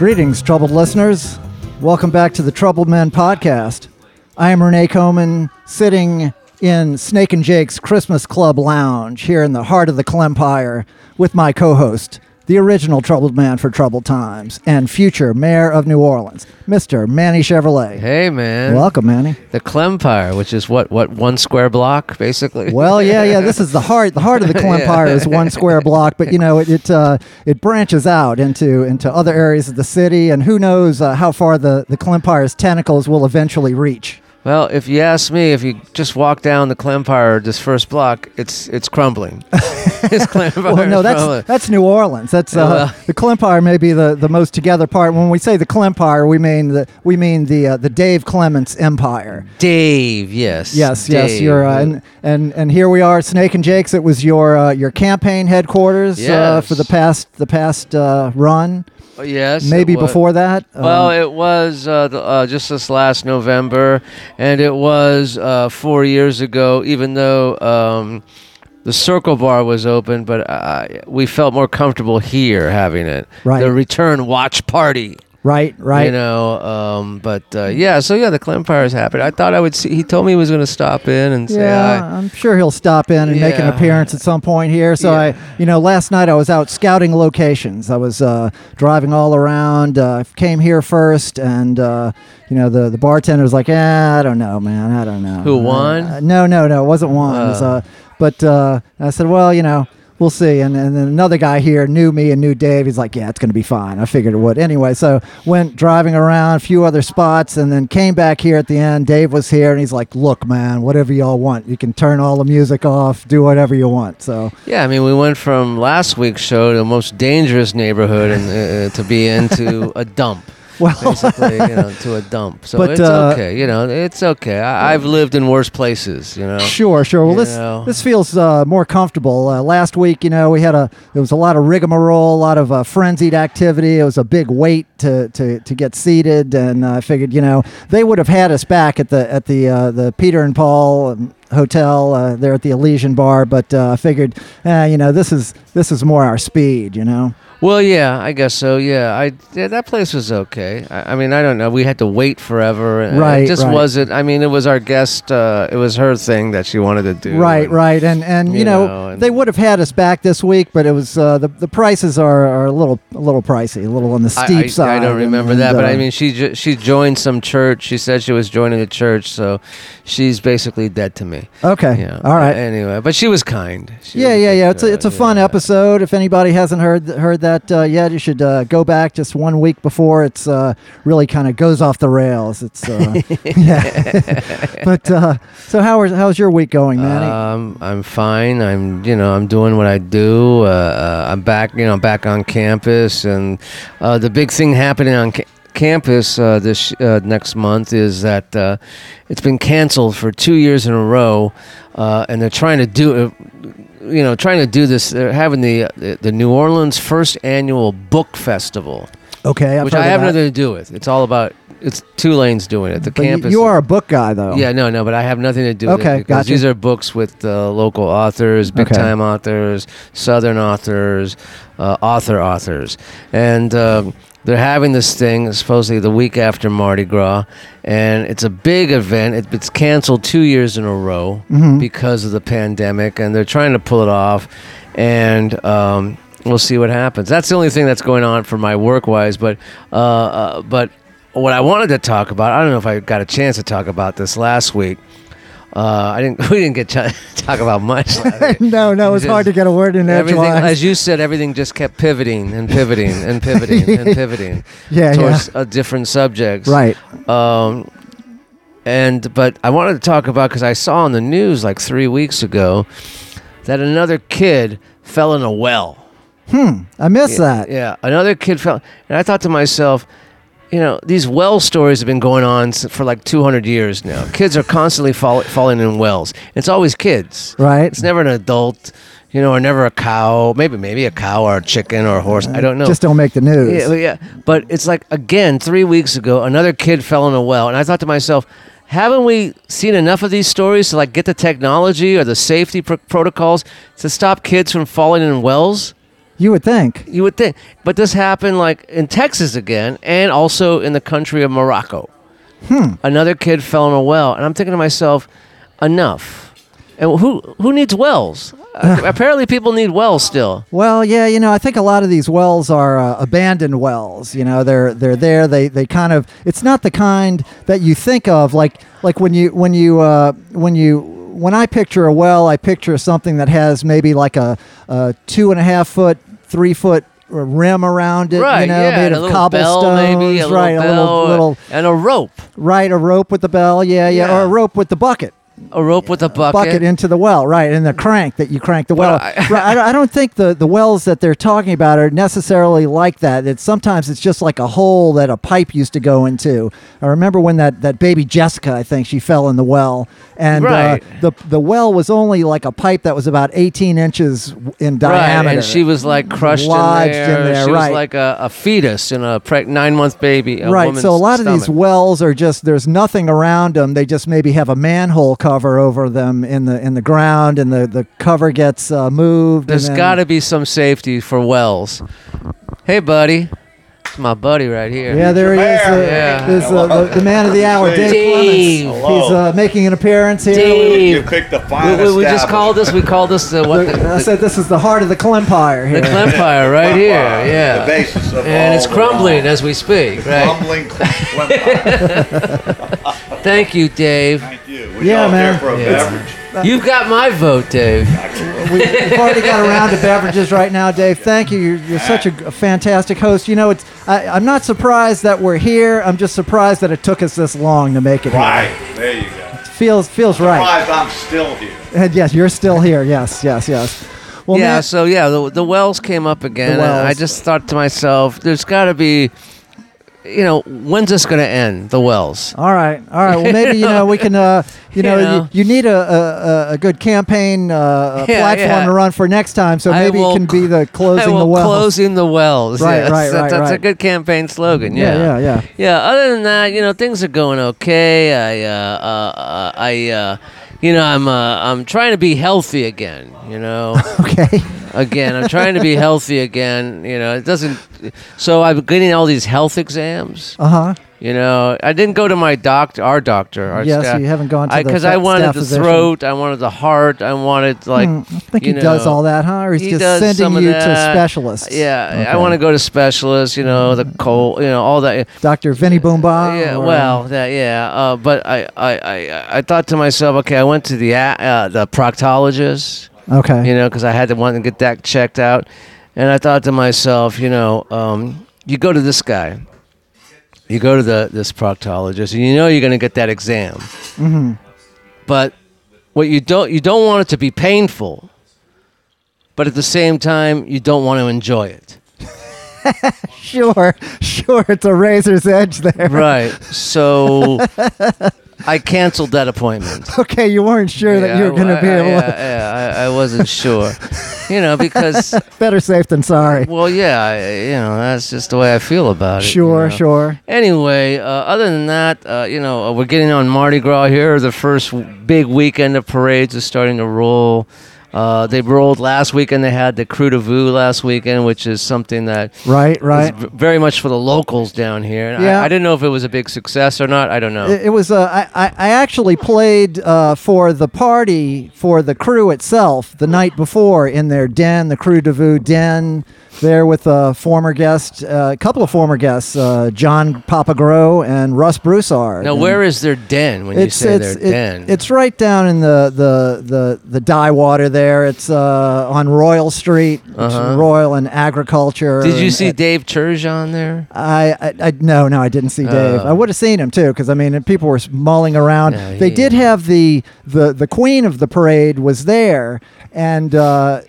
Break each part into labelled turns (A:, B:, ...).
A: Greetings, troubled listeners. Welcome back to the Troubled Men podcast. I am Renee Coman, sitting in Snake and Jake's Christmas Club Lounge here in the heart of the Clempire with my co host, the original troubled man for troubled times and future mayor of New Orleans, Mr. Manny Chevrolet.
B: Hey man,
A: Welcome, Manny.
B: the Clempire, which is what what one square block basically.
A: Well, yeah, yeah. This is the heart. The heart of the Clempire is one square block, but you know it it, uh, it branches out into into other areas of the city, and who knows uh, how far the the Clempire's tentacles will eventually reach.
B: Well, if you ask me, if you just walk down the Clempire, this first block, it's it's crumbling. it's Clempire.
A: Well, no, that's
B: crumbling.
A: that's New Orleans. That's uh,
B: Yeah, well-
A: the Clempire may be the, the most together part. When we say the Clempire, we mean the we mean the uh, the Dave Clements Empire.
B: Dave. Yes.
A: Yes, yes, you're uh, and, and and here we are, Snake and Jake's. It was your uh, your campaign headquarters uh,
B: Yes.
A: for the past the past uh, run.
B: Yes.
A: Maybe before that.
B: Well,
A: Um,
B: it was uh, the, uh, just this last November, and it was uh, four years ago. Even though um, the Circle Bar was open, but uh, we felt more comfortable here having it.
A: Right.
B: The return watch party.
A: Right, right.
B: You know, um, but uh, yeah, so yeah, the Clem Fires happened. I thought I would see. He told me he was going to stop in and say
A: Yeah,
B: hi.
A: I'm sure he'll stop in and make an appearance at some point here. So
B: Yeah.
A: I, you know, last night I was out scouting locations. I was uh, driving all around. Uh, came here first, and uh, you know, the the bartender was like, "Eh, I don't know, man. I don't know."
B: Who won?
A: Uh, no, no, no. It wasn't one. It was,
B: Oh.
A: uh, but uh, I said, well, you know. We'll see. And, and then another guy here knew me and knew Dave. He's like, yeah, it's going to be fine. I figured it would. Anyway, so went driving around a few other spots and then came back here at the end. Dave was here and he's like, look, man, whatever y'all want. You can turn all the music off, do whatever you want. So,
B: Yeah, I mean, we went from last week's show to the most dangerous neighborhood and uh, to be into a dump.
A: Well,
B: basically, you know, to a dump. So
A: But,
B: it's
A: uh,
B: okay, you know, it's okay. I, I've lived in worse places, you know.
A: Sure, sure. Well,
B: You
A: this
B: know.
A: this feels uh, more comfortable. Uh, last week, you know, we had a there was a lot of rigmarole, a lot of uh, frenzied activity. It was a big wait to to, to get seated, and uh, I figured, you know, they would have had us back at the at the uh, the Peter and Paul. um, Hotel uh, there at the Elysian Bar, but uh, I figured, eh, you know, this is this is more our speed, you know.
B: Well, yeah, I guess so. Yeah, I yeah, that place was okay. I, I mean, I don't know. We had to wait forever. and
A: Right,
B: It just
A: right.
B: wasn't. I mean, it was our guest. Uh, it was her thing that she wanted to do.
A: Right,
B: and-
A: right, and and you, know,
B: know, and-
A: they would have had us back this week, but it was uh, the the prices are, are a little a little pricey, a little on the steep
B: I,
A: side.
B: I don't remember
A: and,
B: that, but
A: uh,
B: I mean, she she joined some church. She said she was joining a church, so she's basically dead to me.
A: okay,
B: Yeah.
A: all right.
B: Anyway, but she was kind. She
A: Yeah,
B: was
A: yeah, yeah. It's a, it's a
B: uh,
A: fun
B: yeah.
A: episode. If anybody hasn't heard heard that uh, yet, you should uh, go back just one week before. It's uh, really kind of goes off the rails. It's uh, yeah. but uh, so how is how's your week going, Manny?
B: Um, I'm fine. I'm, you know, I'm doing what I do. Uh, uh, I'm back, you know, back on campus, and uh, the big thing happening on ca- campus uh, this uh, next month is that uh, it's been canceled for two years in a row, uh, and they're trying to do it. You know, trying to do this. They're having the the, the New Orleans first annual book festival,
A: okay, I've
B: which I have
A: that.
B: nothing to do with. It's all about. It's Tulane's doing it. The
A: But
B: campus.
A: you are a book guy, though.
B: Yeah, no, no, but I have nothing to do with it because
A: gotcha.
B: these are books with uh, local authors, big
A: Okay.
B: time authors, southern authors, uh, author authors, and um, they're having this thing supposedly the week after Mardi Gras, and it's a big event. It, it's canceled two years in a row
A: Mhm.
B: because of the pandemic, and they're trying to pull it off, and. Um, We'll see what happens. That's the only thing that's going on for my work wise. But, uh, uh, but what I wanted to talk about, I don't know if I got a chance to talk about this last week. Uh, I didn't. We didn't get to talk about much.
A: no, no, it's
B: Just
A: hard to get a word in
B: Everything,
A: edgewise.
B: as you said, everything just kept pivoting and pivoting and pivoting and pivoting
A: yeah, yeah.
B: towards uh, different subjects.
A: Right.
B: Um, and but I wanted to talk about because I saw on the news like three weeks ago that another kid fell in a well.
A: Hmm. I missed
B: Yeah,
A: that.
B: Yeah, another kid fell, and I thought to myself, you know, these well stories have been going on for like 200 years now. Kids are constantly fall, falling in wells. It's always kids.
A: Right.
B: It's never an adult, you know, or never a cow. Maybe maybe a cow or a chicken or a horse. I don't know.
A: Just don't make the news.
B: Yeah, yeah, but it's like again, three weeks ago, another kid fell in a well, and I thought to myself, haven't we seen enough of these stories to like get the technology or the safety pr- protocols to stop kids from falling in wells?
A: You would think.
B: You would think, but this happened like in Texas again, and also in the country of Morocco.
A: Hmm.
B: Another kid fell in a well, and I'm thinking to myself, enough. And who who needs wells? Uh, apparently, people need wells still.
A: Well, yeah, you know, I think a lot of these wells are uh, abandoned wells. You know, they're they're there. They they kind of. It's not the kind that you think of, like like when you when you uh, when you when I picture a well, I picture something that has maybe like a, a two and a half foot, three foot rim around it.
B: Right,
A: you know,
B: yeah,
A: made of cobblestones.
B: maybe a
A: right,
B: little
A: a little little
B: and a rope,
A: right, a rope with the bell. Yeah, yeah,
B: Yeah.
A: or a rope with the bucket.
B: A rope with a bucket.
A: bucket into the well, right, and the crank that you crank the well.
B: I-
A: right, I, don't- I don't think the, the wells that they're talking about are necessarily like that. It's sometimes it's just like a hole that a pipe used to go into. I remember when that, that baby Jessica, I think she fell in the well, and
B: Right.
A: uh, the the well was only like a pipe that was about 18 inches in diameter.
B: Right, and she was like crushed
A: Lodged
B: in
A: in
B: there.
A: there,
B: she
A: right.
B: was like a, a fetus in a preg- nine month baby. A
A: Right, so a lot of these wells are just there's nothing around them. They just maybe have a manhole cover over them in the in the ground, and the, the cover gets uh, moved.
B: There's
A: and then-
B: got to be some safety for wells. Hey, buddy. It's my buddy right here.
A: Yeah, there he is. Uh,
B: Yeah.
A: There's uh, the, the man of the hour, Dave,
B: Dave.
A: Clements. He's uh, making an appearance here.
B: Dave.
C: You picked the
B: We,
C: finest.
B: we, we just called this. We called this the what?
A: The-
B: The,
A: I said this is the heart of the Clempire here.
B: the
A: here.
B: Clempire right here. Yeah.
C: The basis of
B: and
C: all
B: it's crumbling
C: wrong.
B: as we speak. Right.
C: Crumbling Clempire.
B: Thank you, Dave.
C: Thank you. Would
A: Yeah,
C: y'all
A: man.
C: care for a
B: Yeah.
C: beverage?
B: You've got my vote, Dave.
A: we, we've already got around to beverages right now, Dave. Thank you. You're, you're such a, a fantastic host. You know, it's I, I'm not surprised that we're here. I'm just surprised that it took us this long to make it. here.
C: Right. There you go.
A: Feels feels right.
C: Surprised I'm still here.
A: And yes, you're still here. Yes, yes, yes. Well,
B: yeah,
A: man,
B: so yeah, the, the wells came up again. and I
A: wells.
B: just thought to myself, there's got to be, you know, when's this going to end? The wells.
A: All right, all right. Well, maybe you know we can. Uh, you
B: You
A: know,
B: know.
A: You, you need a, a, a- a good campaign uh,
B: Yeah,
A: platform
B: yeah.
A: to run for next time. So maybe it can be the closing the well.
B: closing the wells.
A: Right,
B: yes.
A: right, right,
B: That's a
A: right.
B: good campaign slogan.
A: yeah,
B: Yeah,
A: yeah, yeah.
B: Yeah, Other than that, you know, things are going okay. I, uh, uh, uh, I, uh, you know, I'm, uh, I'm trying to be healthy again. You know,
A: Okay.
B: Again, I'm trying to be healthy again. You know, it doesn't. So I'm getting all these health exams.
A: Uh huh.
B: You know, I didn't go to my doctor, our doctor. Our
A: Yes,
B: staff,
A: you haven't gone to the
B: because I wanted the
A: physician.
B: throat, I wanted the heart, I wanted like.
A: Hmm, I think
B: you
A: he does all that, huh? Or he's
B: he
A: just sending you to specialists.
B: Yeah, I want to go to specialists. You know, the cold, you know, all that.
A: Dr. Vinny Boomba.
B: yeah,
A: or-
B: well, that, yeah. Uh, but I, I, I, I thought to myself, okay, I went to the uh, the proctologist.
A: Okay.
B: You know, because I had to want to get that checked out, and I thought to myself, you know, um, you go to this guy, you go to the this proctologist, and you know you're going to get that exam,
A: hmm
B: but what you don't you don't want it to be painful, but at the same time you don't want to enjoy it.
A: Sure, sure. It's a razor's edge there.
B: Right. So I canceled that appointment.
A: Okay, you weren't sure that you were going to be able
B: yeah, yeah, I, I wasn't sure. You know, because.
A: Better safe than sorry.
B: well, yeah, I, you know, that's just the way I feel about it. you
A: Sure,
B: know.
A: sure.
B: Anyway, uh, other than that, uh, you know, uh, we're getting on Mardi Gras here. The first w- big weekend of parades is starting to roll. Uh, they rolled last weekend. They had the Krewe du Vieux last weekend, which is something that
A: Right,
B: is
A: right.
B: v- very much for the locals down here. And
A: Yeah.
B: I, I didn't know if it was a big success or not. I don't know.
A: It, it was. Uh, I, I I actually played uh, for the party for the crew itself the night before in their den, the Krewe du Vieux den, there with a former guest, uh, a couple of former guests, uh, John Papa Gros and Russ Broussard.
B: now,
A: And
B: where is their den when you say their
A: it-
B: den?
A: it's right down in the the the the Bywater there. It's uh, on Royal Street,
B: Uh-huh.
A: Royal and Agriculture.
B: Did you
A: and-
B: see Dave Turgeon there?
A: I, I, I no, no, I didn't see Dave.
B: Oh.
A: I would have seen him too, because I mean, people were mulling around.
B: Yeah,
A: they
B: he-
A: did have the, the the queen of the parade was there, and uh,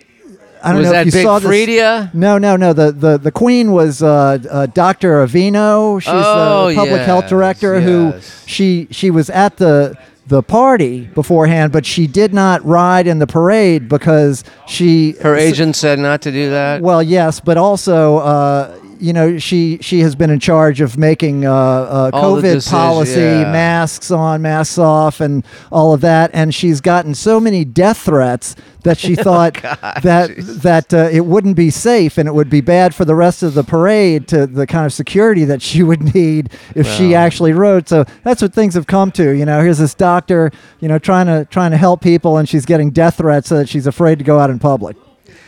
A: I don't
B: was
A: know
B: that
A: if you
B: Big
A: saw this.
B: Freedia?
A: No, no, no. The the, the queen was uh, uh, Dr. Avegno. She's
B: Oh,
A: the public health
B: yes,
A: director who she she was at the the party beforehand, but she did not ride in the parade because she
B: Her agent said not to do that.
A: well, yes, but also, uh, you know, she she has been in charge of making uh, uh, COVID
B: decisions,
A: policy,
B: yeah.
A: masks on, masks off, and all of that. And she's gotten so many death threats that she thought that that uh, it wouldn't be safe and it would be bad for the rest of the parade to the kind of security that she would need if she actually rode. So that's what things have come to. You know, here's this doctor, you know, trying to trying to help people, and she's getting death threats so that she's afraid to go out in public.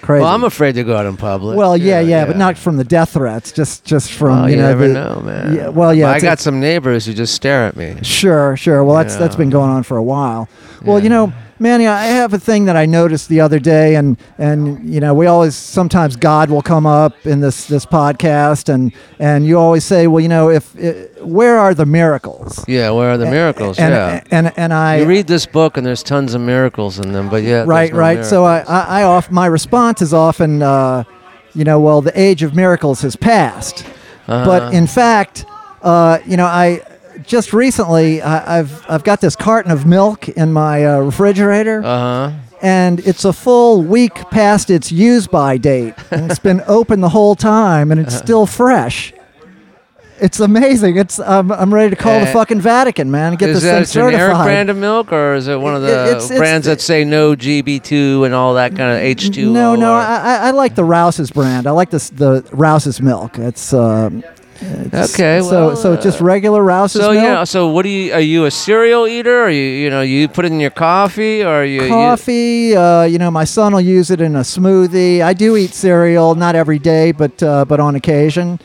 A: Crazy.
B: Well, I'm afraid to go out in public.
A: Well, yeah, yeah, but not from the death threats. Just, just from
B: Oh,
A: you
B: you
A: know.
B: never
A: the-
B: know, man.
A: Yeah, well, yeah.
B: I got
A: it's-
B: some neighbors who just stare at me.
A: Sure, sure. Well, that's that's been going on for a while. Well, you know, Manny, I have a thing that I noticed the other day, and and you know, we always sometimes God will come up in this this podcast, and and you always say, well, you know, if uh, where are the miracles?
B: Yeah, where are the miracles?
A: And
B: yeah.
A: and and I
B: you read this book and there's tons of miracles in them, but yeah,
A: right, right. So I, I, I off my response is often, uh, you know, well, the age of miracles has passed.
B: Uh-huh.
A: But in fact, uh, you know, I just recently I, I've I've got this carton of milk in my uh, refrigerator,
B: uh huh.
A: and it's a full week past its use by date, and it's been open the whole time, and it's still fresh. It's amazing. It's um, I'm ready to call the
B: Uh,
A: fucking Vatican, man, and get
B: Is
A: this
B: that a
A: thing
B: generic brand of milk, or is it one of the
A: it's- it's-
B: brands that say no GB2 and all that kind of H2?
A: No, no, I, I- I like the Rouse's brand. I like this the Rouse's milk. It's um, it's-
B: Okay,
A: So
B: well,
A: so just regular Rouse's
B: So
A: milk.
B: yeah, so what do you? Are you a cereal eater? Are you you know you put it in your coffee or are you you-
A: Coffee, uh, you know, my son will use it in a smoothie. I do eat cereal, not every day, but uh, but on occasion.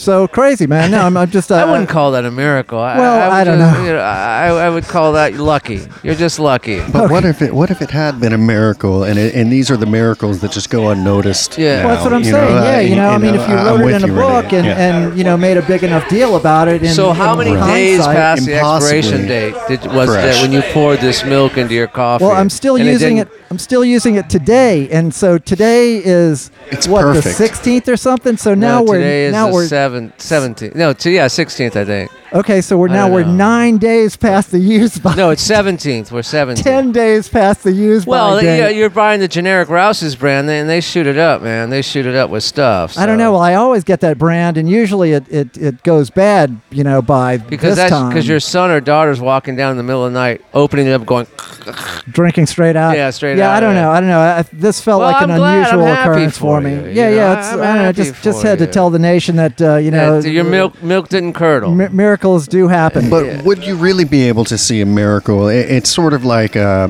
A: So crazy, man. No, I'm, I'm just. Uh,
B: I wouldn't call that a miracle. I,
A: Well,
B: I, would
A: I don't
B: just-
A: know.
B: you I, I would call that lucky. You're just lucky.
D: But what if it what if it had been a miracle and it, and these are the miracles that just go unnoticed?
B: Yeah.
A: Well, that's what I'm
D: you
A: saying.
D: know,
A: yeah, you know, I mean, if you
D: I'm
A: wrote it in a book and,
D: Yeah.
A: and you know made a big enough deal about it. In,
B: So how many
D: Right.
B: days past the expiration date did, was that when you poured this milk into your coffee?
A: Well, I'm still using it,
B: didn't-
A: I'm still using it today, and so today is
D: It's
A: what
D: perfect.
A: the 16th or something. So now
B: no,
A: we're
B: is
A: now
B: the
A: we're
B: seventh, 17th. No, t- yeah, 16th, I think.
A: Okay. So we're
B: I
A: now
B: don't
A: we're
B: know.
A: nine days past the use by.
B: No, it's 17th. We're 17th.
A: ten days past the use
B: Well,
A: date.
B: yeah, you're buying the generic Rouse's brand, and they shoot it up, man. They shoot it up with stuff.
A: I don't
B: so-
A: know. Well, I always get that brand, and usually it, it, it goes bad, you know, by
B: because
A: this
B: that's
A: time.
B: because your son or daughter's walking down in the middle of the night, opening it up, going.
A: drinking straight out.
B: Yeah, straight out
A: yeah,
B: out,
A: I don't
B: yeah.
A: know. I don't know. I, this felt
B: Well,
A: like an
B: I'm glad. I'm
A: unusual occurrence
B: for
A: me.
B: you,
A: yeah,
B: you
A: yeah.
B: I'm
A: I don't know. Just just
B: for
A: had to tell the nation that uh, you know
B: your milk milk didn't curdle.
A: mi- miracles do happen.
D: But
B: Yeah.
D: would you really be able to see a miracle? It, it's sort of like uh,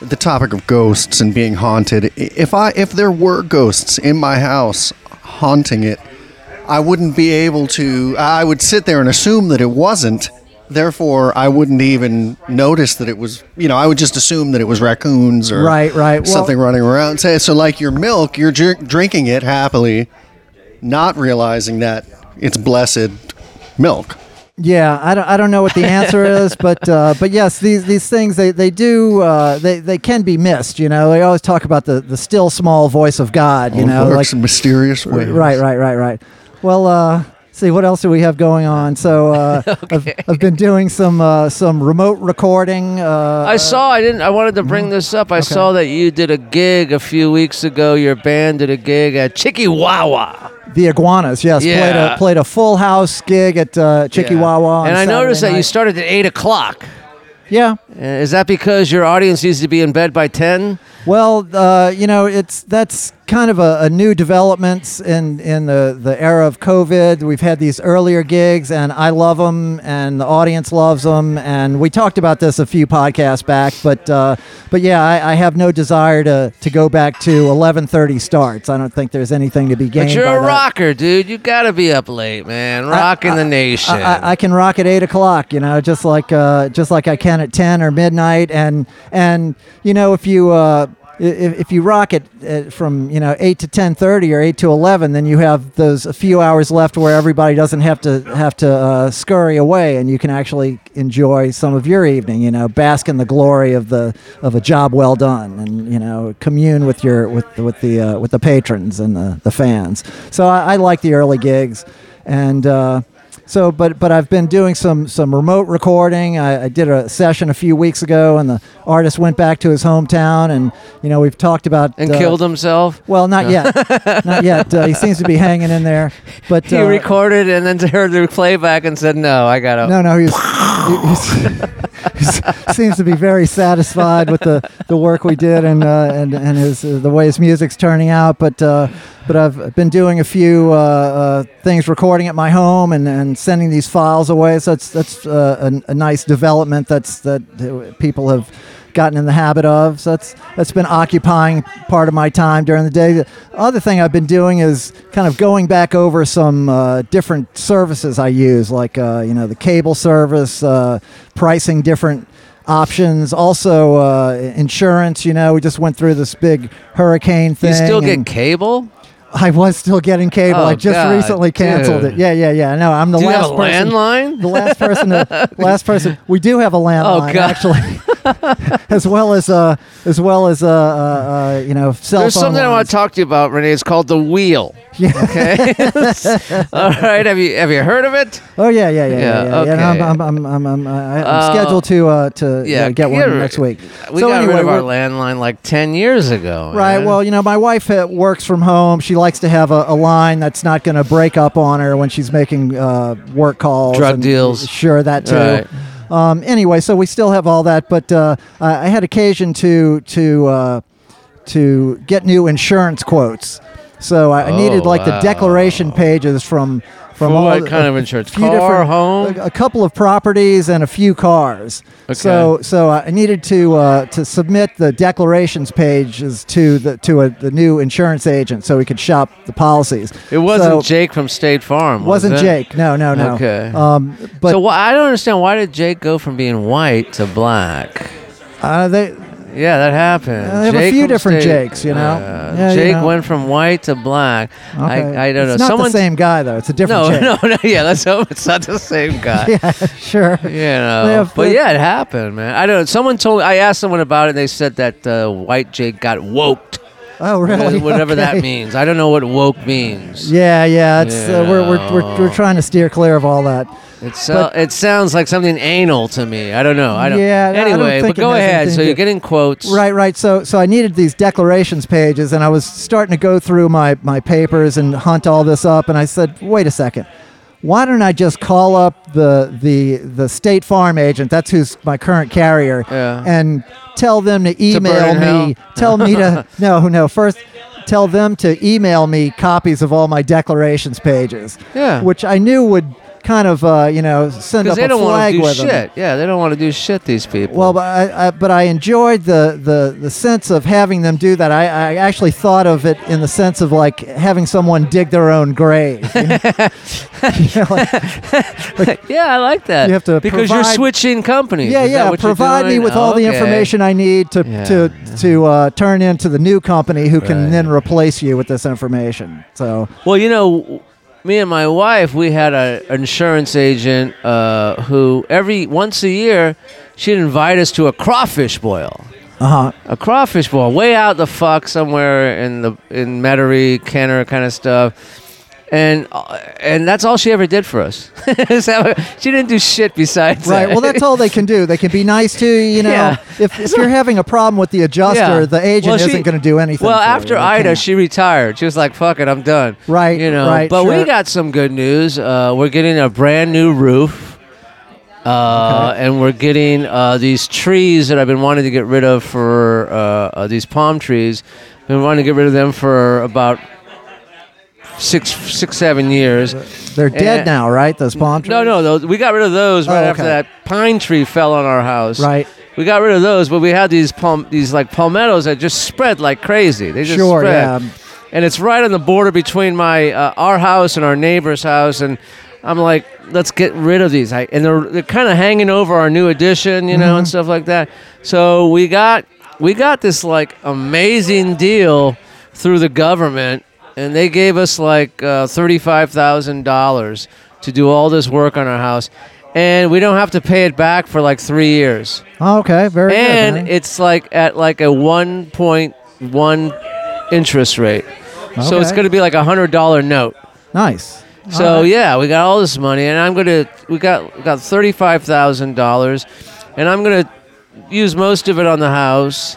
D: the topic of ghosts and being haunted. If I if there were ghosts in my house haunting it, I wouldn't be able to. I would sit there and assume that it wasn't. Therefore, I wouldn't even notice that it was. You know, I would just assume that it was raccoons or
A: Right, right. Well-
D: something running around. Say so, like your milk, you're dr- drinking it happily, not realizing that it's blessed milk.
A: Yeah, I don't, I don't know what the answer is, but uh, but yes, these these things they they do uh, they they can be missed. You know, they always talk about the the still small voice of God. You
D: Oh,
A: know, like
D: mysterious ways.
A: right, right, right, right. Well, uh, see what else do we have going on? So uh, I've, I've been doing some uh, some remote recording. Uh,
B: I saw. I didn't. I wanted to bring this up. I saw that you did a gig a few weeks ago. Your band did a gig at Chickie Wah Wah.
A: the iguanas. Yes, played a played a full house gig at uh, Chickie Wah Wah. on
B: And I noticed that you started at eight o'clock.
A: Yeah.
B: Uh, Is that because your audience needs to be in bed by ten?
A: Well, uh, you know, it's that's kind of a, a new development in in the the era of COVID. We've had these earlier gigs, and I love them, and the audience loves them. And we talked about this a few podcasts back, but uh, but yeah, I, I have no desire to to go back to eleven thirty starts. I don't think there's anything to be gained.
B: But you're a
A: that.
B: rocker, dude. You gotta be up late, man. Rocking the nation.
A: I, I, I can rock at eight o'clock, you know, just like uh, just like I can at ten or midnight, and and you know if you uh, if, if you rock it uh, from you know eight to ten thirty or eight to eleven, then you have those a few hours left where everybody doesn't have to have to uh, scurry away, and you can actually enjoy some of your evening. You know, bask in the glory of the of a job well done, and you know commune with your with with the uh, with the patrons and the, the fans. So I, I like the early gigs, and. So, but but I've been doing some some remote recording. I, I did a session a few weeks ago, and the artist went back to his hometown, and you know we've talked about
B: And
A: uh,
B: killed himself.
A: Well, not yet, not yet. Uh, he seems to be hanging in there, but
B: He
A: uh,
B: recorded and then heard the playback and said, "No, I gotta."
A: No, no, he's, he's, he seems to be very satisfied with the, the work we did and uh, and and his uh, the way his music's turning out. But uh, but I've been doing a few uh, uh, things, recording at my home and, and sending these files away. So that's that's uh, a, a nice development. That's that people have gotten in the habit of. So that's that's been occupying part of my time during the day. The other thing I've been doing is kind of going back over some uh, different services I use, like uh, you know the cable service, uh, pricing different options, also uh, insurance. You know, we just went through this big hurricane thing.
B: You still get cable?
A: I was still getting cable.
B: Oh,
A: I just
B: God,
A: recently canceled
B: dude.
A: it. Yeah, yeah, yeah. No, I'm the
B: Do you
A: last
B: have a
A: person.
B: landline?
A: The last person. To, last person. We do have a landline
B: Oh, God.
A: actually, as well as uh, as well as uh, uh, uh, you know, cell
B: There's
A: phone
B: something I want to talk to you about, Renee. It's called the wheel.
A: Yeah.
B: Okay. All right. Have you have you heard of it?
A: Oh yeah, yeah, yeah,
B: Yeah,
A: yeah. yeah,
B: okay.
A: I'm, I'm, I'm, I'm, I'm, I'm
B: Uh,
A: scheduled to uh, to
B: Yeah.
A: yeah, get one next week.
B: We
A: so
B: got
A: anyway,
B: rid of our landline like ten years ago.
A: Right.
B: man.
A: Well, you know, my wife uh, works from home. She likes to have a, a line that's not going to break up on her when she's making uh, work calls.
B: Drug deals.
A: Sure, that too.
B: Right.
A: Um, anyway, so we still have all that, but uh, I had occasion to to uh, to get new insurance quotes. So I, I needed
B: Oh,
A: like the
B: wow.
A: declaration pages from from
B: For
A: all
B: what
A: the-
B: kind of insurance?
A: few
B: Car, home?
A: a, a couple of properties and a few cars. Okay. So so I needed to uh, to submit the declarations pages to the to a, the new insurance agent so we could shop the policies.
B: it wasn't
A: So-
B: Jake from State Farm. was
A: wasn't
B: it?
A: Jake. No, no, no.
B: Okay.
A: Um, but
B: so wh- I don't understand. Why did Jake go from being white to black?
A: uh, they
B: Yeah, that happened.
A: Uh, they have a few different
B: State-
A: Jakes, you know?
B: Uh,
A: Yeah, you
B: Jake
A: know.
B: went from white to black.
A: okay.
B: I, I don't
A: it's
B: know.
A: not
B: Someone
A: the same guy though. It's a different.
B: No,
A: Jake.
B: no, no. Yeah, let's hope it's not the same guy.
A: Yeah, sure.
B: You know,
A: have-
B: but yeah, it happened, man. I don't. know. Someone told. I asked someone about it. and They said that uh, white Jake got woked.
A: Oh, really?
B: Whatever that
A: Okay.
B: means. I don't know what woke means.
A: Yeah, yeah. It's uh, we're, we're, we're, we're trying to steer clear of all that.
B: It, so, it sounds like something anal to me. I don't know. I don't.
A: Yeah, I don't
B: Anyway, but go ahead. So you're getting quotes.
A: Right, right. So, so I needed these declarations pages, and I was starting to go through my my papers and hunt all this up, and I said, wait a second. Why don't I just call up the the the State Farm agent? That's who's my current carrier,
B: Yeah.
A: and tell them to email
B: hell?
A: me. Tell me to no, no. First, tell them to email me copies of all my declarations pages.
B: Yeah.
A: which I knew would kind of uh, you know send up
B: they
A: a
B: don't want
A: flag
B: to do
A: with them.
B: shit. Yeah, they don't want to do shit. These people.
A: Well, but I, I, but I enjoyed the, the, the sense of having them do that. I, I actually thought of it in the sense of like having someone dig their own grave. You know? You know, like-
B: yeah, I like that.
A: You have to
B: because you're switching companies.
A: yeah,
B: Is
A: yeah. Provide me with all the information I need to
B: Yeah.
A: to to uh, turn into the new company who can then replace you with this information. So
B: Well, you know, me and my wife, we had an insurance agent uh, who every once a year she'd invite us to a crawfish boil.
A: uh huh.
B: A crawfish boil, way out the fuck somewhere in the in Metairie, Kenner kind of stuff. And uh, and that's all she ever did for us. So, she didn't do shit besides
A: Right.
B: that.
A: Well, that's all they can do. They can be nice to you. You know,
B: Yeah.
A: if, if you're having a problem with the adjuster,
B: Yeah.
A: the agent
B: Well, she-
A: isn't going to do anything.
B: Well,
A: you.
B: after
A: They
B: Ida,
A: can't.
B: she retired. She was like, "Fuck it, I'm done."
A: Right,
B: You know.
A: right,
B: but we got some good news. Uh, we're getting a brand new roof, uh, and we're getting uh, these trees that I've been wanting to get rid of for uh, uh, these palm trees. Been wanting to get rid of them for about six, six, seven years.
A: They're dead
B: And-
A: now, right? Those palm trees.
B: No, no, those, we got rid of those right
A: Oh,
B: after that pine tree fell on our house.
A: Right.
B: We got rid of those, but we had these palm, these like palmettos that just spread like crazy. They just
A: Sure,
B: spread.
A: yeah.
B: And it's right on the border between my uh, our house and our neighbor's house, and I'm like, let's get rid of these. I, and they're they're kind of hanging over our new addition, you know,
A: Mm-hmm.
B: and stuff like that. So we got we got this like amazing deal through the government, and they gave us like uh, thirty five thousand dollars to do all this work on our house, and we don't have to pay it back for like three years.
A: Oh, okay, very good.
B: and it's like at like a 1.1 interest rate. So it's going to be like a hundred dollar note.
A: Nice.
B: So yeah, we got all this money, and I'm gonna we got we got thirty five thousand dollars, and I'm gonna use most of it on the house,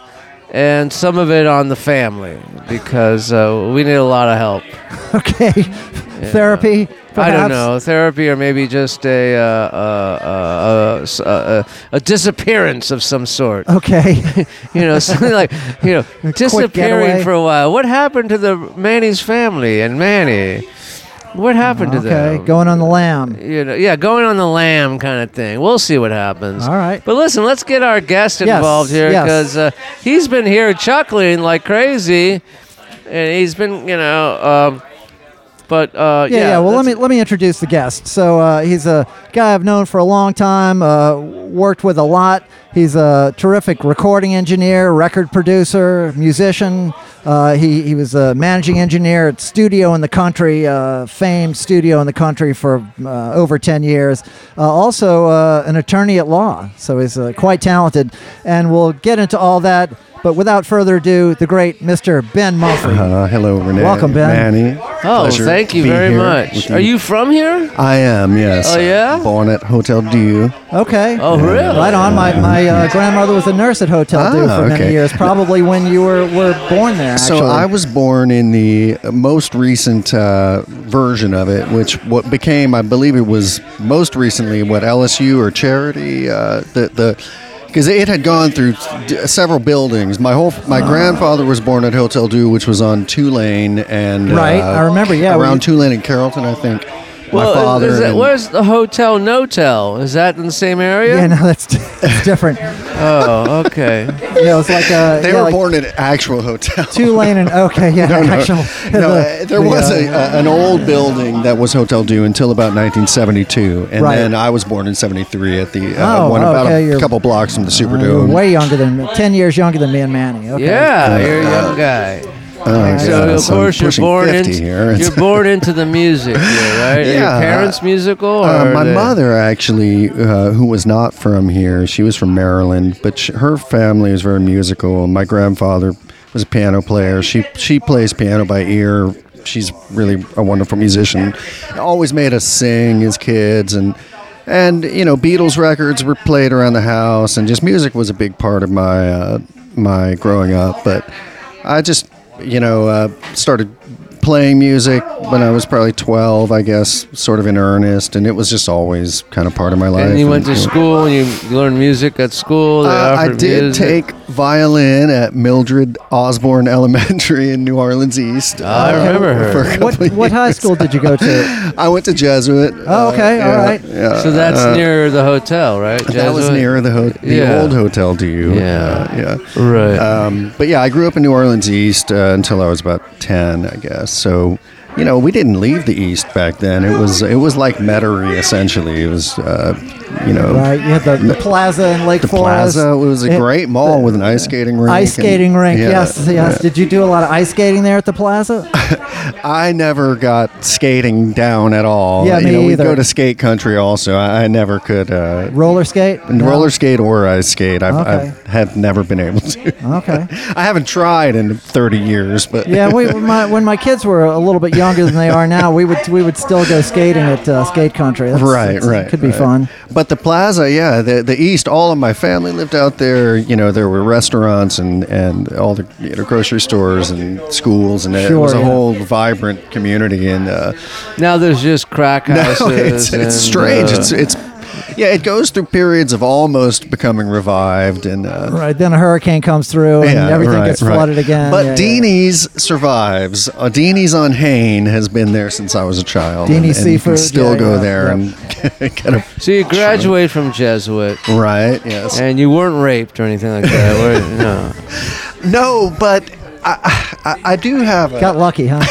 B: and some of it on the family because uh, we need a lot of help.
A: Okay. Therapy.
B: I don't know therapy or maybe just a uh, uh, uh, uh, uh, uh, a disappearance of some sort.
A: Okay.
B: You know, something like you know
A: getaway.
B: disappearing for a while. What happened to the Manny's family and Manny? What happened to
A: okay.
B: them?
A: Going on the lamb.
B: you know, yeah, going on the lamb kind of thing. We'll see what happens.
A: All right.
B: But listen, let's get our guest
A: Yes,
B: involved here
A: yes.
B: because uh, he's been here chuckling like crazy, and he's been, you know, um, but uh,
A: Yeah,
B: yeah.
A: yeah. Well, let me let me introduce the guest. So uh, he's a guy I've known for a long time. Uh, worked with a lot. He's a terrific recording engineer, record producer, musician. Uh, he he was a managing engineer at Studio in the Country, uh, famed studio in the country for uh, over ten years. Uh, also uh, an attorney at law. So he's uh, quite talented, and we'll get into all that. But without further ado, the great Mr. Ben Mumphrey.
D: Uh, hello, Renee.
A: Welcome, Ben.
D: Manny.
B: Oh,
D: Pleasure
B: thank you very much.
D: with
B: Are you from here?
D: I am, yes.
B: Oh, yeah?
D: Born at Hotel Dieu.
A: Okay.
B: Oh, really?
A: Right on. My, my uh, grandmother was a nurse at Hotel Dieu
D: Ah,
A: for many years, probably when you were, were born there. Actually.
D: So I was born in the most recent uh, version of it, which what became, I believe, it was most recently what LSU or Charity, uh, the the because it had gone through d- several buildings. My whole my grandfather was born at Hotel Dieu, which was on Tulane and
A: Right,
D: uh,
A: I remember, yeah,
D: around
A: we-
D: Tulane and Carrollton, I think.
B: Well,
D: my father.
B: is that,
D: and-
B: where's the hotel Notel? Is that in the same area?
A: Yeah, no, that's, that's different.
B: Oh, okay.
A: Yeah, it was like a
D: they
A: yeah,
D: were
A: like
D: born in an actual hotel.
A: Tulane and okay, yeah, actual.
D: No,
A: the-
D: uh, there
A: the,
D: was
A: uh,
D: a, a, an old building that was Hotel Dieu until about 1972, and
A: Right.
D: then I was born in '73 at the uh,
A: Oh,
D: one about
A: okay,
D: a
A: you're-
D: couple blocks from the
A: You're
D: Superdome.
A: way younger than ten years younger than me and Manny. Okay.
B: Yeah, you're a young guy.
D: Uh,
B: So
D: yeah,
B: of
D: so
B: course you're born
D: 50
B: into you're born into the music, here, right? Are your
D: Yeah,
B: parents musical? Or
D: Uh, my mother actually, uh, who was not from here, she was from Maryland, but sh her family was very musical. My grandfather was a piano player. She she plays piano by ear. She's really a wonderful musician. Always made us sing as kids, and and you know Beatles records were played around the house, and just music was a big part of my uh, my growing up. But I just you know uh, started playing music when I was probably 12, I guess, sort of in earnest, and it was just always kind of part of my life.
B: And you went to
D: know,
B: school and you learned music at school.
D: Uh, I did
B: music.
D: take violin at Mildred Osborne Elementary in New Orleans East.
B: I
D: uh,
B: remember her.
D: for a
A: What
D: of
A: what high school did you go to?
D: I went to Jesuit.
A: Oh, okay,
D: uh,
A: all
D: yeah,
A: right.
D: yeah,
B: So that's
D: uh,
B: near the hotel, right?
D: That was
B: Jesuit?
D: near the ho- the
B: Yeah.
D: old Hotel Dieu.
B: Yeah.
D: uh, yeah.
B: Right.
D: Um, but yeah, I grew up in New Orleans East uh, until I was about ten, I guess. So, you know, we didn't leave the East back then. It was it was like Metairie essentially. It was, uh, you know,
A: Right, you had the, the plaza in Lake
D: the
A: Forest.
D: plaza. It was a
A: It-
D: great mall with an ice skating rink.
A: Ice
D: and-
A: skating rink,
D: yeah,
A: yes, yes.
D: yeah.
A: Did you do a lot of ice skating there at the plaza?
D: I never got skating down at all.
A: Yeah,
D: you
A: me
D: know, we'd
A: either.
D: go to skate country also. I, I never could uh,
A: Roller skate? No?
D: roller skate or ice skate. I've,
A: Okay.
D: I've have never been able to.
A: Okay.
D: I haven't tried in 30 years, but
A: Yeah, we, when, my, when my kids were a little bit younger than they are now, we would we would still go skating at uh, skate country. That's,
D: right,
A: that's-
D: right.
A: Could be
D: right.
A: fun.
D: But the plaza, yeah, the the east, all of my family lived out there. You know, there were restaurants and and all the you know, grocery stores and schools, and it was a
A: yeah.
D: whole vibrant community. And uh,
B: now there's just crack
D: no,
B: houses.
D: it's
B: and,
D: it's strange.
B: uh,
D: It's it's yeah, it goes through periods of almost becoming revived and. Uh,
A: Right. Then a hurricane comes through and
D: yeah,
A: everything
D: right,
A: gets
D: right.
A: flooded again.
D: But
A: Yeah, yeah.
D: Survives. Uh, Deanie's on Hayne has been there since I was a child. and-
A: Deanie's
D: and you can
A: Seafood,
D: Still
A: yeah,
D: go
A: yeah,
D: there
A: yeah.
D: and get a
B: so you graduate from Jesuit,
D: right. Yes.
B: and you weren't raped or anything like that. no.
D: No, but I, I, I do have a,
A: Got lucky, huh?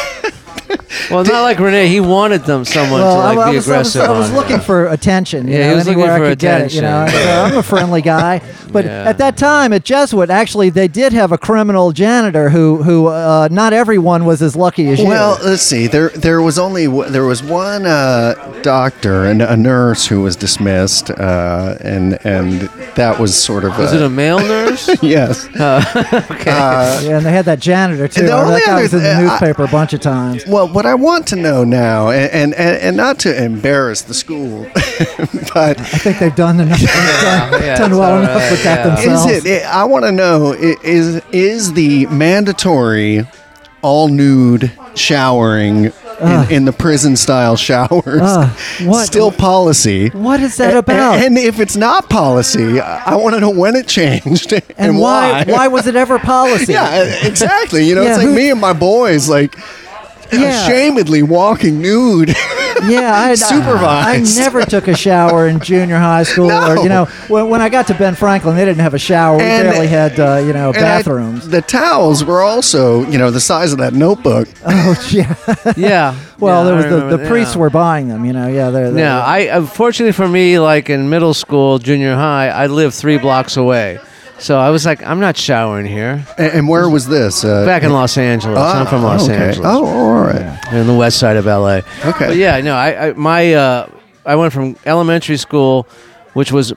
B: Well, not like Renee. He wanted them someone
A: well,
B: to like
A: I, I
B: be
A: was, I was,
B: aggressive.
A: I was
B: on
A: looking for attention. You
B: Yeah, he
A: know,
B: was looking
A: anywhere
B: for
A: I could get it. You know,
B: attention.
A: So I'm a friendly guy. But
B: Yeah.
A: at that time at Jesuit, actually, they did have a criminal janitor who who uh, not everyone was as lucky as you.
D: Well, let's see. There, there was only w- there was one uh, doctor and a nurse who was dismissed, uh, and and that was sort of. A.
B: Was
D: uh,
B: it a male nurse?
D: yes.
B: okay.
D: Uh,
A: yeah, and they had that janitor too.
D: the
A: I
D: only
A: that guy
D: other
A: was in the
D: thi- I-
A: newspaper a bunch of times.
D: well, what I want to know now, and and, and, and not to embarrass the school, but
A: I think they've done enough, done,
B: yeah,
A: done well
B: all
A: enough
B: right,
A: with that
B: yeah.
A: themselves.
D: is it? I want to know is is the mandatory all nude showering in, uh. in the prison style showers
A: Ugh, what-
D: still policy?
A: What is that about?
D: And if it's not policy, I, I want to know when it changed and,
A: and why? Why was it ever policy?
D: Yeah, exactly. You know,
A: Yeah,
D: it's like
A: who-
D: me and my boys, like
A: Yeah.
D: ashamedly walking nude.
A: Yeah, I,
D: Supervised.
A: I, never took a shower in junior high school, or
D: No.
A: you know, when, when I got to Ben Franklin, they didn't have a shower. We
D: And-
A: barely had, uh, you know,
D: And I-
A: bathrooms.
D: the towels were also, you know, the size of that notebook.
A: oh yeah.
B: Yeah.
A: well,
B: Yeah,
A: there was the,
B: remember
A: the
B: that,
A: priests
B: yeah.
A: were buying them. You know, yeah. They're, they're,
B: Yeah, I unfortunately for me, like in middle school, junior high, I lived three blocks away, so I was like, I'm not showering here.
D: And, and where was this? Uh,
B: Back in Los Angeles,
D: ah,
B: I'm from Los
D: okay.
B: Angeles,
D: Oh, all right.
B: in the west side of LA.
D: Okay.
B: But yeah, no, I, I my uh, I went from elementary school, which was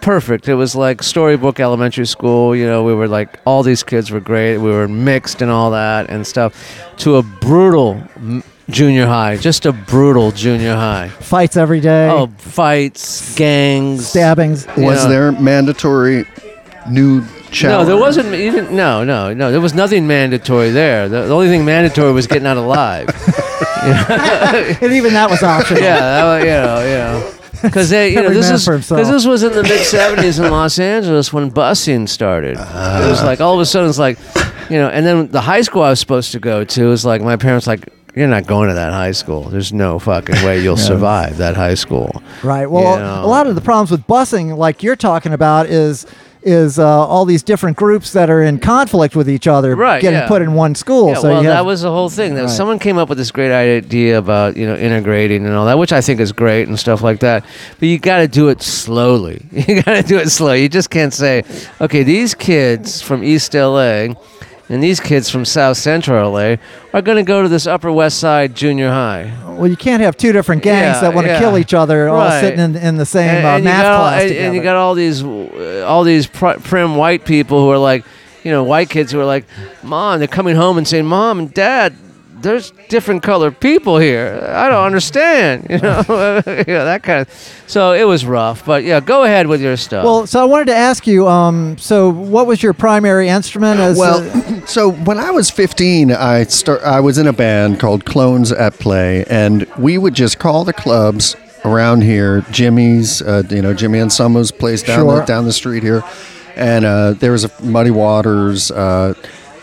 B: perfect. It was like storybook elementary school. You know, we were like all these kids were great. We were mixed and all that and stuff. To a brutal m- junior high, just a brutal junior high.
A: fights every day.
B: Oh, fights, gangs,
A: stabbings.
D: Was
B: Yeah.
D: there mandatory nude shower?
B: No, there wasn't even. No, no, no. There was nothing mandatory there. The, the only thing mandatory was getting out alive.
A: and even that was optional.
B: yeah, that, wa- you know, you know. Because they, you know, this is because this was in the mid '70s in Los Angeles when busing started. it was like all of a sudden it's like, you know, and then the high school I was supposed to go to was like my parents like, you're not going to that high school. There's no fucking way you'll survive that high school.
A: Right. Well,
B: You know.
A: a lot of the problems with busing, like you're talking about, is is uh, all these different groups that are in conflict with each other
B: Right,
A: getting
B: yeah.
A: put in one school.
B: Yeah,
A: so
B: well,
A: you
B: that was the whole thing. That
A: Right.
B: someone came up with this great idea about you know integrating and all that, which I think is great and stuff like that. But you got to do it slowly. You got to do it slow. You just can't say, okay, these kids from East LA and these kids from South Central LA are going to go to this Upper West Side junior high.
A: well, you can't have two different gangs
B: Yeah,
A: that want to
B: yeah.
A: kill each other all
B: Right.
A: sitting in, in the same
B: and,
A: uh,
B: and you
A: math
B: got all,
A: class
B: and,
A: together.
B: and you got all these uh, all these pr- prim white people who are like you know white kids who are like mom they're coming home and saying mom and dad there's different colored people here i don't understand you know yeah that kind of so it was rough but yeah go ahead with your stuff
A: well, so I wanted to ask you. Um, so what was your primary instrument? As
D: Well,
A: uh,
D: so when I was 15, I start. I was in a band called Clones at Play, and we would just call the clubs around here, Jimmy's, uh, you know, Jimmy and Summer's place down
A: Sure.
D: the, down the street here, and uh, there was a Muddy Waters. Uh,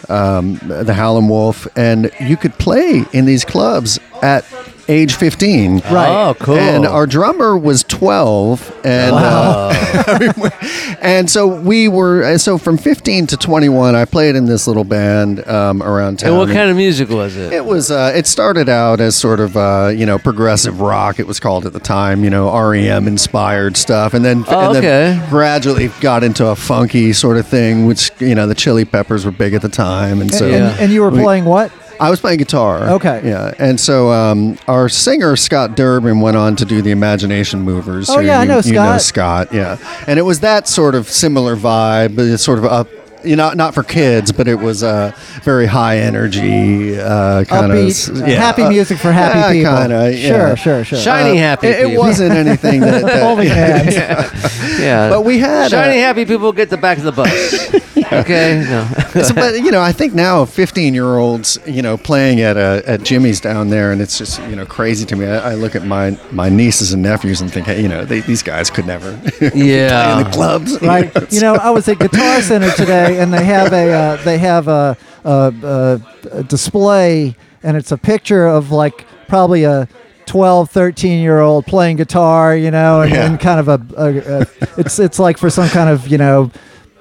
D: um, the Howlin' Wolf, and you could play in these clubs at age 15.
A: Right.
B: oh cool
D: And our drummer was 12, and uh, and so we were. So from 15 to 21, I played in this little band um, around town.
B: and what kind of music was it
D: It was. Uh, it started out as sort of uh, you know progressive rock. It was called at the time. You know REM inspired stuff, and then
B: Oh,
D: and
B: okay.
D: then gradually got into a funky sort of thing, which you know the Chili Peppers were big at the time, and so
A: and,
B: Yeah.
A: and you were
D: We-
A: playing what?
D: I was playing guitar.
A: Okay.
D: Yeah, and so um, our singer Scott Durbin went on to do the Imagination Movers.
A: Oh, yeah, I
D: you,
A: know
D: You know
A: Scott.
D: Scott, yeah, and it was that sort of similar vibe, sort of up. You know, not for kids, but it was uh, very high energy, uh, kind
A: Upbeat,
D: of
A: happy music for happy people.
D: Kind of,
A: Sure, sure, sure.
B: Shiny happy
D: It, it wasn't anything that. that-
A: Holding hands.
B: yeah
D: But we had
B: shiny
D: uh,
B: happy people get the back of the bus okay no
D: so, but you know, I think now 15 year olds, you know, playing at uh, at Jimmy's down there, and it's just you know crazy to me. I, I look at my my nieces and nephews and think, hey, you know, they, these guys could never play
B: Yeah.
D: in the clubs,
A: right? You know, I was at Guitar Center today, and they have a uh, they have a, a, a, a display, and it's a picture of like probably a 12, 13 year old playing guitar, you know, and,
D: Yeah.
A: and kind of a, a, a it's it's like for some kind of you know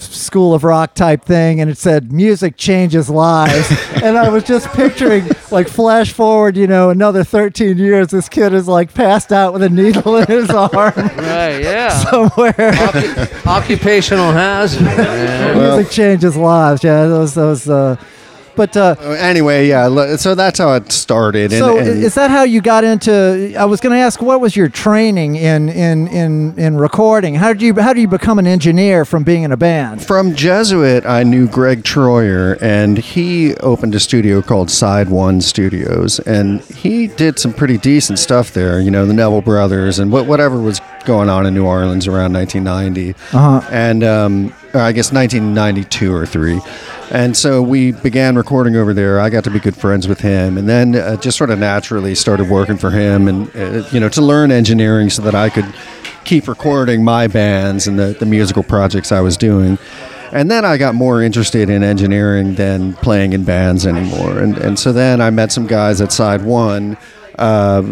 A: school of rock type thing and it said music changes lives and i was just picturing like flash forward you know another 13 years this kid is like passed out with a needle in his arm
B: right yeah
A: somewhere
B: Occu- occupational hazard. man.
A: music changes lives. Yeah, those those uh, But uh,
D: Anyway, yeah. So that's how it started. And,
A: so
D: and
A: is that how you got into? I was going to ask, what was your training in in in in recording? How did you how do you become an engineer from being in a band?
D: from Jesuit, I knew Greg Troyer, and he opened a studio called Side One Studios, and he did some pretty decent stuff there. You know, the Neville Brothers and whatever was going on in New Orleans around 1990,
A: Uh-huh.
D: and um, or I guess 1992 or three. And so we began recording over there. I got to be good friends with him, and then uh, just sort of naturally started working for him, and uh, you know, to learn engineering so that I could keep recording my bands and the, the musical projects I was doing. And then I got more interested in engineering than playing in bands anymore. And, and so then I met some guys at Side One, uh,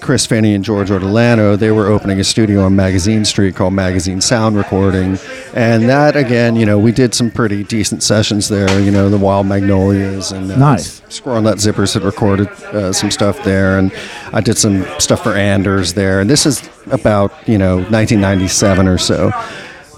D: Chris Finney and George Ortolano. They were opening a studio on Magazine Street called Magazine Sound Recording. And that, again, you know, we did some pretty decent sessions there, you know, the Wild Magnolias and uh,
A: Nice.
D: Squirrel Nut Zippers had recorded uh, some stuff there, and I did some stuff for Anders there. And this is about you know 1997 or so.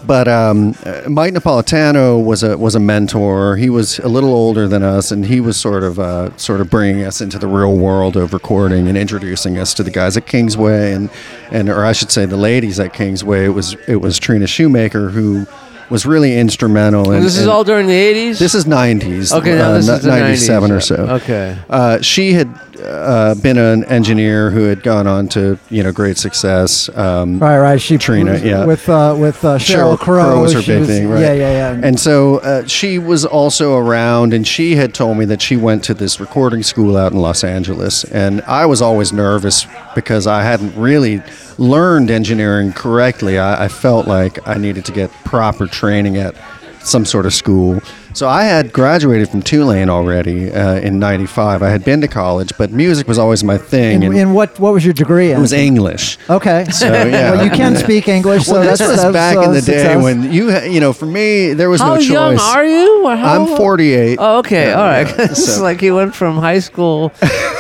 D: But um, Mike Napolitano was a was a mentor. He was a little older than us, and he was sort of uh, sort of bringing us into the real world of recording and introducing us to the guys at Kingsway and and or I should say the ladies at Kingsway. It was it was Trina Shoemaker who was really instrumental. in
B: this is
D: in-
B: all during the 80s?
D: this is 90s.
B: Okay, now
D: uh,
B: this is the
D: 97 or so.
B: okay.
D: Uh, she had uh, been an engineer who had gone on to, you know, great success. Um,
A: Right, right. She
D: Trina,
A: was
D: yeah.
A: with uh, with uh, Sheryl, Crow.
D: was her big thing, right?
A: Yeah, yeah, yeah.
D: And so uh, she was also around, and she had told me that she went to this recording school out in Los Angeles. And I was always nervous because I hadn't really learned engineering correctly. I, I felt like I needed to get proper training at some sort of school. So I had graduated from Tulane already uh, in '95. I had been to college, but music was always my thing.
A: in,
D: and
A: in what what was your degree in?
D: it was English.
A: Okay.
D: So yeah.
A: well, you can speak English, so
D: Well, this
A: that's
D: was
A: that's,
D: back
A: uh,
D: in the day when you, ha- you know, for me there was
B: How
D: no choice.
B: How young are you? How
D: I'm 48.
B: Oh, okay.
D: Yeah,
B: all right.
D: yeah.
B: it's
D: So-
B: like he went from high school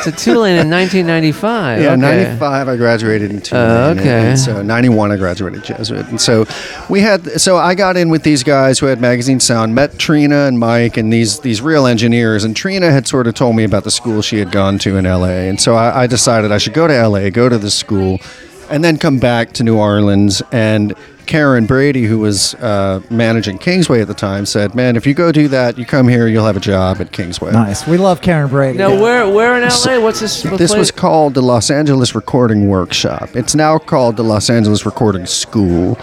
B: to Tulane in 1995.
D: Yeah,
B: okay.
D: 95 I graduated in Tulane.
B: Uh,
D: and-
B: okay.
D: And so 91 I graduated Jesuit. And so we had so I got in with these guys who had Magazine Sound, met Trina and Mike and these these real engineers and Trina had sort of told me about the school she had gone to in LA. And so I, I decided I should go to LA, go to the school and then come back to New Orleans and Karen Brady, who was uh, managing Kingsway at the time, said, "Man, if you go do that, you come here, you'll have a job at Kingsway."
A: Nice. We love Karen Brady.
B: Now, where where in LA? What's this? what
D: This
B: place?
D: was called the Los Angeles Recording Workshop. It's now called the Los Angeles Recording School.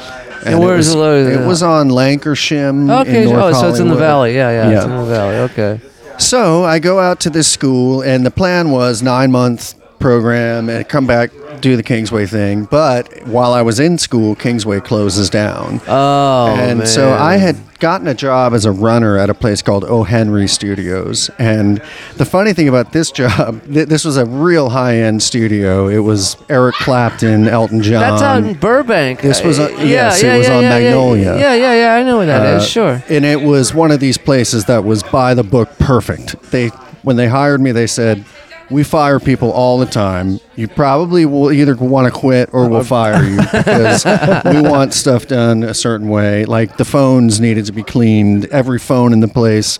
B: And where
D: it
B: is
D: was,
B: it located?
D: It was on Lankershim.
B: Okay.
D: In North
B: oh, so it's in the
D: Hollywood.
B: valley. Yeah, yeah, It's in the valley. Okay.
D: So I go out to this school, and the plan was nine month program and come back do the Kingsway thing. But while I was in school, Kingsway closes down.
B: Oh,
D: and so. I had gotten a job as a runner at a place called O'Henry Studios. And the funny thing about this job, th- this was a real high end studio. It was Eric Clapton, Elton John.
B: That's out in Burbank.
D: This was
B: Uh,
D: a- yes, it was on
B: yeah,
D: Magnolia.
B: Yeah, yeah, yeah. I know where that is.
D: Uh,
B: Sure.
D: And it was one of these places that was by the book perfect. They when they hired me, they said, "We fire people all the time. You probably will either want to quit or we'll fire you because we want stuff done a certain way. Like the phones needed to be cleaned, every phone in the place."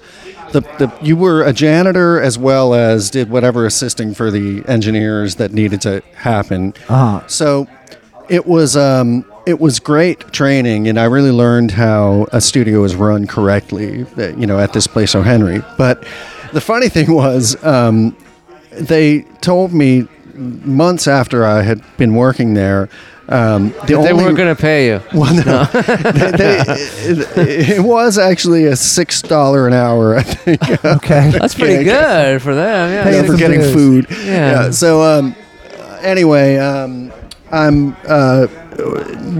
D: The, the, you were a janitor as well as did whatever assisting for the engineers that needed to happen.
A: Uh-huh.
D: So it was um, it was great training, and I really learned how a studio is run correctly. uh, You know, at this place, O'Henry. But the funny thing was, um, they told me months after I had been working there. Um, the
B: They weren't going to pay you.
D: well, no, they, they, it, it was actually a six dollar an hour. I think.
A: Okay.
B: That's pretty
D: Yeah,
B: good for them. Yeah.
D: Yeah, for getting
A: dues.
D: food.
B: Yeah.
D: So um, anyway, um, I'm uh,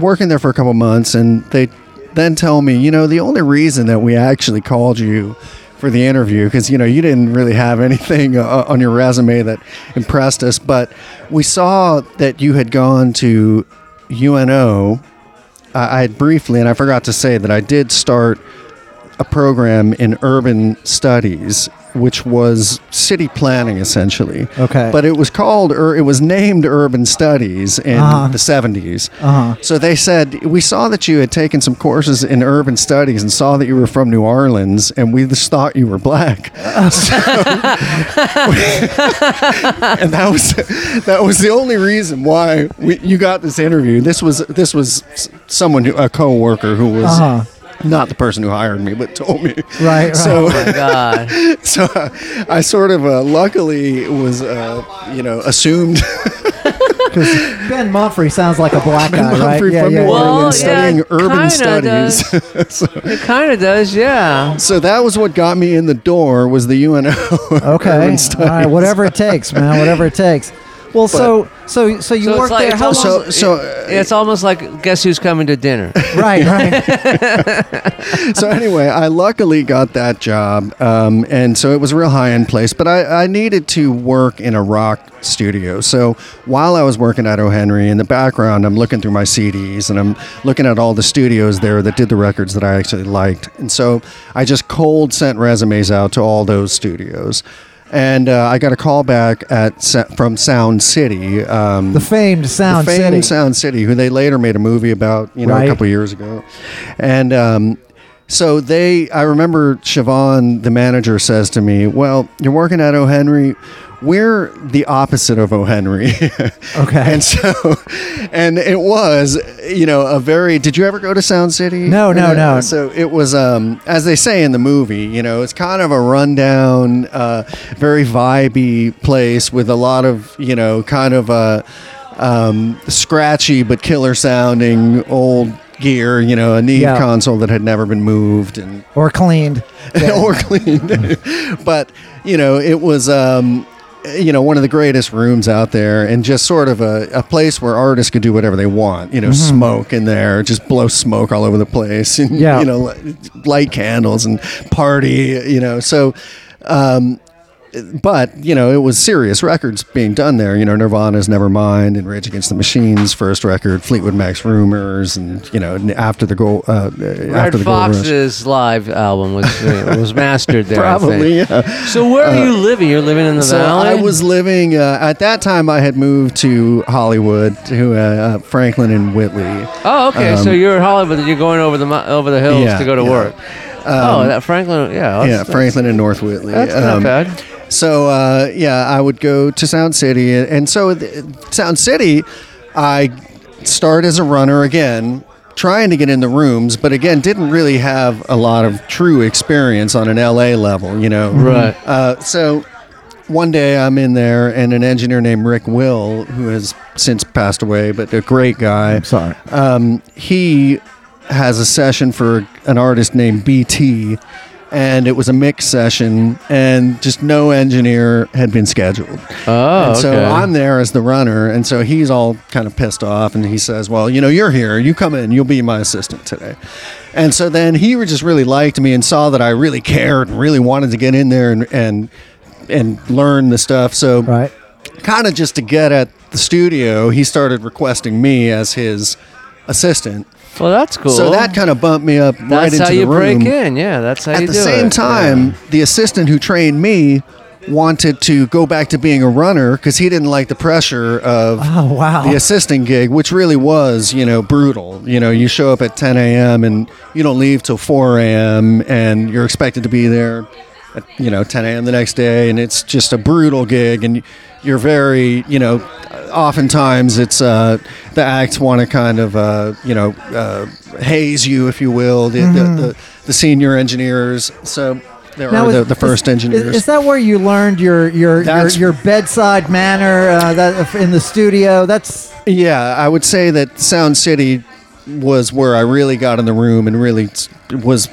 D: working there for a couple months, and they then tell me, you know, the only reason that we actually called you for the interview because you know you didn't really have anything uh, on your resume that impressed us, but we saw that you had gone to UNO. I I had briefly, and I forgot to say that I did start a program in urban studies which was city planning essentially.
A: Okay.
D: But it was called, or it was named Urban Studies in
A: Uh-huh.
D: the 70s.
A: Uh-huh.
D: So they said, We saw that you had taken some courses in urban studies and saw that you were from New Orleans, and we just thought you were black. So- and that was that was the only reason why we, you got this interview. This was this was someone who a coworker who was
A: Uh-huh.
D: Not the person who hired me, but told me.
A: Right, right.
D: So
B: Oh my God.
D: so uh, I sort of uh, luckily was uh, you know assumed
A: Because Ben Mumphrey sounds like a black guy, right? Yeah,
D: from
A: yeah,
B: Well, yeah,
D: studying
B: it
D: urban
B: kinda
D: studies.
B: It kind of does, yeah.
D: so that was what got me in the door was the UNO.
A: Okay,
D: urban
A: all right, whatever it takes, man. Whatever it takes. Well, so so so you
B: So it's
A: worked
B: like
A: there. How
B: almost,
A: long?
D: So- so, uh,
B: it's almost like guess who's coming to dinner.
A: right, right.
D: so anyway, I luckily got that job, um, and so it was a real high end place. But I, I needed to work in a rock studio. So while I was working at O'Henry, in the background, I'm looking through my CDs and I'm looking at all the studios there that did the records that I actually liked. And so I just cold sent resumes out to all those studios. And uh, I got a call back at from Sound City. Um,
A: The famed Sound
D: the famed
A: City.
D: Sound City, who they later made a movie about, you know,
A: Right.
D: a couple years ago. And um, so they, I remember Siobhan, the manager, says to me, "Well, you're working at O'Henry. We're the opposite of O'Henry."
A: Okay.
D: and so, and it was, you know, a very. Did you ever go to Sound City?
A: No, no,
D: Uh,
A: no.
D: So it was, um, as they say in the movie, you know, it's kind of a rundown, uh, very vibey place with a lot of, you know, kind of a um, scratchy but killer sounding old gear. You know, a Neve
A: Yeah.
D: console that had never been moved and
A: or cleaned.
D: or cleaned. but you know, it was. Um, you know, one of the greatest rooms out there, and just sort of a, a place where artists could do whatever they want. You know, smoke in there, just blow smoke all over the place, and
A: Yeah.
D: you know, light candles and party. You know, so. Um, but you know, it was serious records being done there. You know, Nirvana's Nevermind and Rage Against the Machine's first record, Fleetwood Mac's Rumors, and you know, after the goal, uh, after the.
B: Fox's live album was was mastered there.
D: Probably, yeah.
B: So where are you living? You're living in the
D: So
B: valley.
D: I was living uh, at that time. I had moved to Hollywood to uh, uh, Franklin and Whitley.
B: Oh, okay. so you're in Hollywood. And you're going over the over the hills
D: Um, Yeah,
B: to go to
D: yeah.
B: work. oh, that Franklin. Yeah.
D: yeah, Franklin and North Whitley.
B: That's
D: Um,
B: not bad.
D: So uh, yeah, I would go to Sound City, and so th- Sound City, I start as a runner again, trying to get in the rooms, but again, didn't really have a lot of true experience on an LA level, you know.
B: Right.
D: Uh, so one day I'm in there, and an engineer named Rick Will, who has since passed away, but a great guy.
A: I'm sorry.
D: Um, he has a session for an artist named BT, and it was a mix session, and just no engineer had been scheduled.
B: Oh,
D: And so
B: okay.
D: I'm there as the runner, and so he's all kind of pissed off, and he says, "Well, you know, you're here. You come in. You'll be my assistant today." And so then he just really liked me and saw that I really cared and really wanted to get in there and and and learn the stuff. So
A: Right.
D: kind of just to get at the studio, he started requesting me as his assistant.
B: Well, that's cool.
D: So that kind of bumped me up right into the room.
B: that's
D: into
B: how you break in. Yeah, that's how
D: At
B: you
D: the same
B: it.
D: time,
B: Yeah.
D: the assistant who trained me wanted to go back to being a runner because he didn't like the pressure of
A: Oh wow.
D: the assistant gig, which really was, you know, brutal. You know, you show up at 10 a.m. and you don't leave till 4 a.m. and you're expected to be there at, you know, 10 a.m. the next day. And it's just a brutal gig. And you're very, you know, oftentimes it's uh, the acts want to kind of, uh, you know, uh, haze you, if you will, the, the, the, the senior engineers. So there
A: Now,
D: are
A: is-
D: the, the first
A: is-
D: engineers.
A: Is, is that where you learned your your your, your bedside manner uh, that in the studio? That's
D: Yeah, I would say that Sound City was where I really got in the room and really was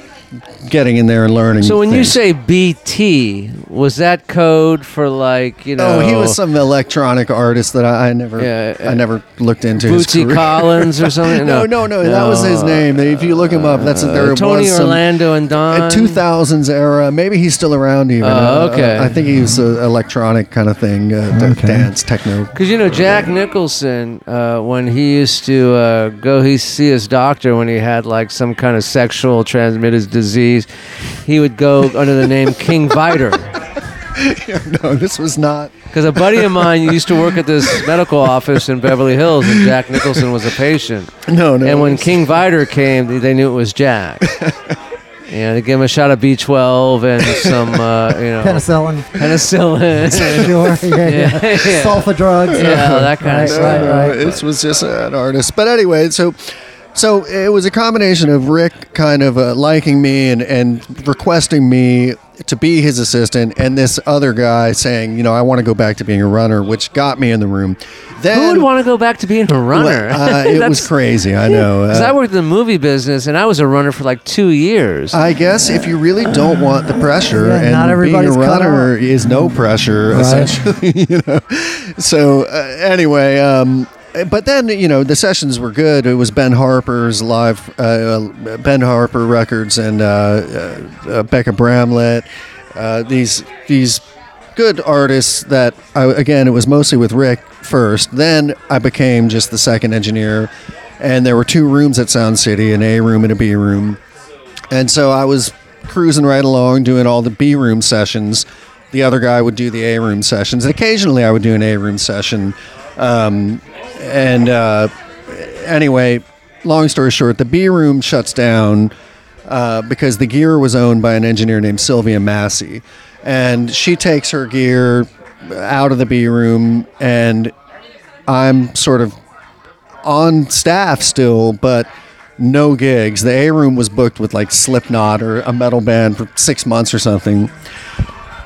D: getting in there and learning.
B: So when you
D: things.
B: say BT, was that code for like you know?
D: Oh, he was some electronic artist that I, I never,
B: Yeah, uh,
D: I never looked into. his
B: Bootsy. Collins or something.
D: no, no, no, that was his name. If you look him up, that's
B: Uh,
D: there
B: Tony
D: was some,
B: Orlando and Don.
D: a 2000s era. Maybe he's still around even.
B: Oh,
D: Uh,
B: okay.
D: I think he was an electronic kind of thing, uh,
A: Okay.
D: dance, techno.
B: Because you know Jack Nicholson, uh, when he used to uh, go, he see his doctor when he had like some kind of sexual transmitted disease, he would go under the name King Vidor.
D: no, this was not.
B: Because a buddy of mine used to work at this medical office in Beverly Hills, and Jack Nicholson was a patient.
D: No, no.
B: And when
D: it's-
B: King Vidor came, they- they knew it was Jack. Yeah, they gave him a shot of B12 and some, uh, you know,
A: Penicillin.
B: penicillin.
A: Sure. Yeah, yeah.
B: Yeah, yeah.
A: Sulfa drugs.
B: Yeah, that kind of stuff.
A: right,
D: No,
A: right.
D: This was just an artist. But anyway, so so it was a combination of Rick kind of uh, liking me and, and requesting me to be his assistant, and this other guy saying, you know, I want to go back to being a runner, which got me in the room. Then
B: Who would want to go back to being a runner?
D: Uh, it was crazy. I know.
B: Because
D: Uh,
B: I worked in the movie business and I was a runner for like two years.
D: I guess if you really don't want the pressure,
A: Yeah,
D: and
A: not
D: being a runner is no pressure,
A: Right.
D: essentially. You know. So uh, anyway, um, but then you know the sessions were good. It was Ben Harper's live, uh, Ben Harper records, and uh, uh, uh, Bekka Bramlett. Uh, these these good artists that I, again it was mostly with Rick first. Then I became just the second engineer, and there were two rooms at Sound City, an A room and a B room. And so I was cruising right along, doing all the B room sessions. The other guy would do the A room sessions, and occasionally I would do an A room session. Um, and uh, anyway, long story short, the B room shuts down uh, because the gear was owned by an engineer named Sylvia Massy, and she takes her gear out of the B room, and I'm sort of on staff still, but no gigs. The A room was booked with like Slipknot or a metal band for six months or something.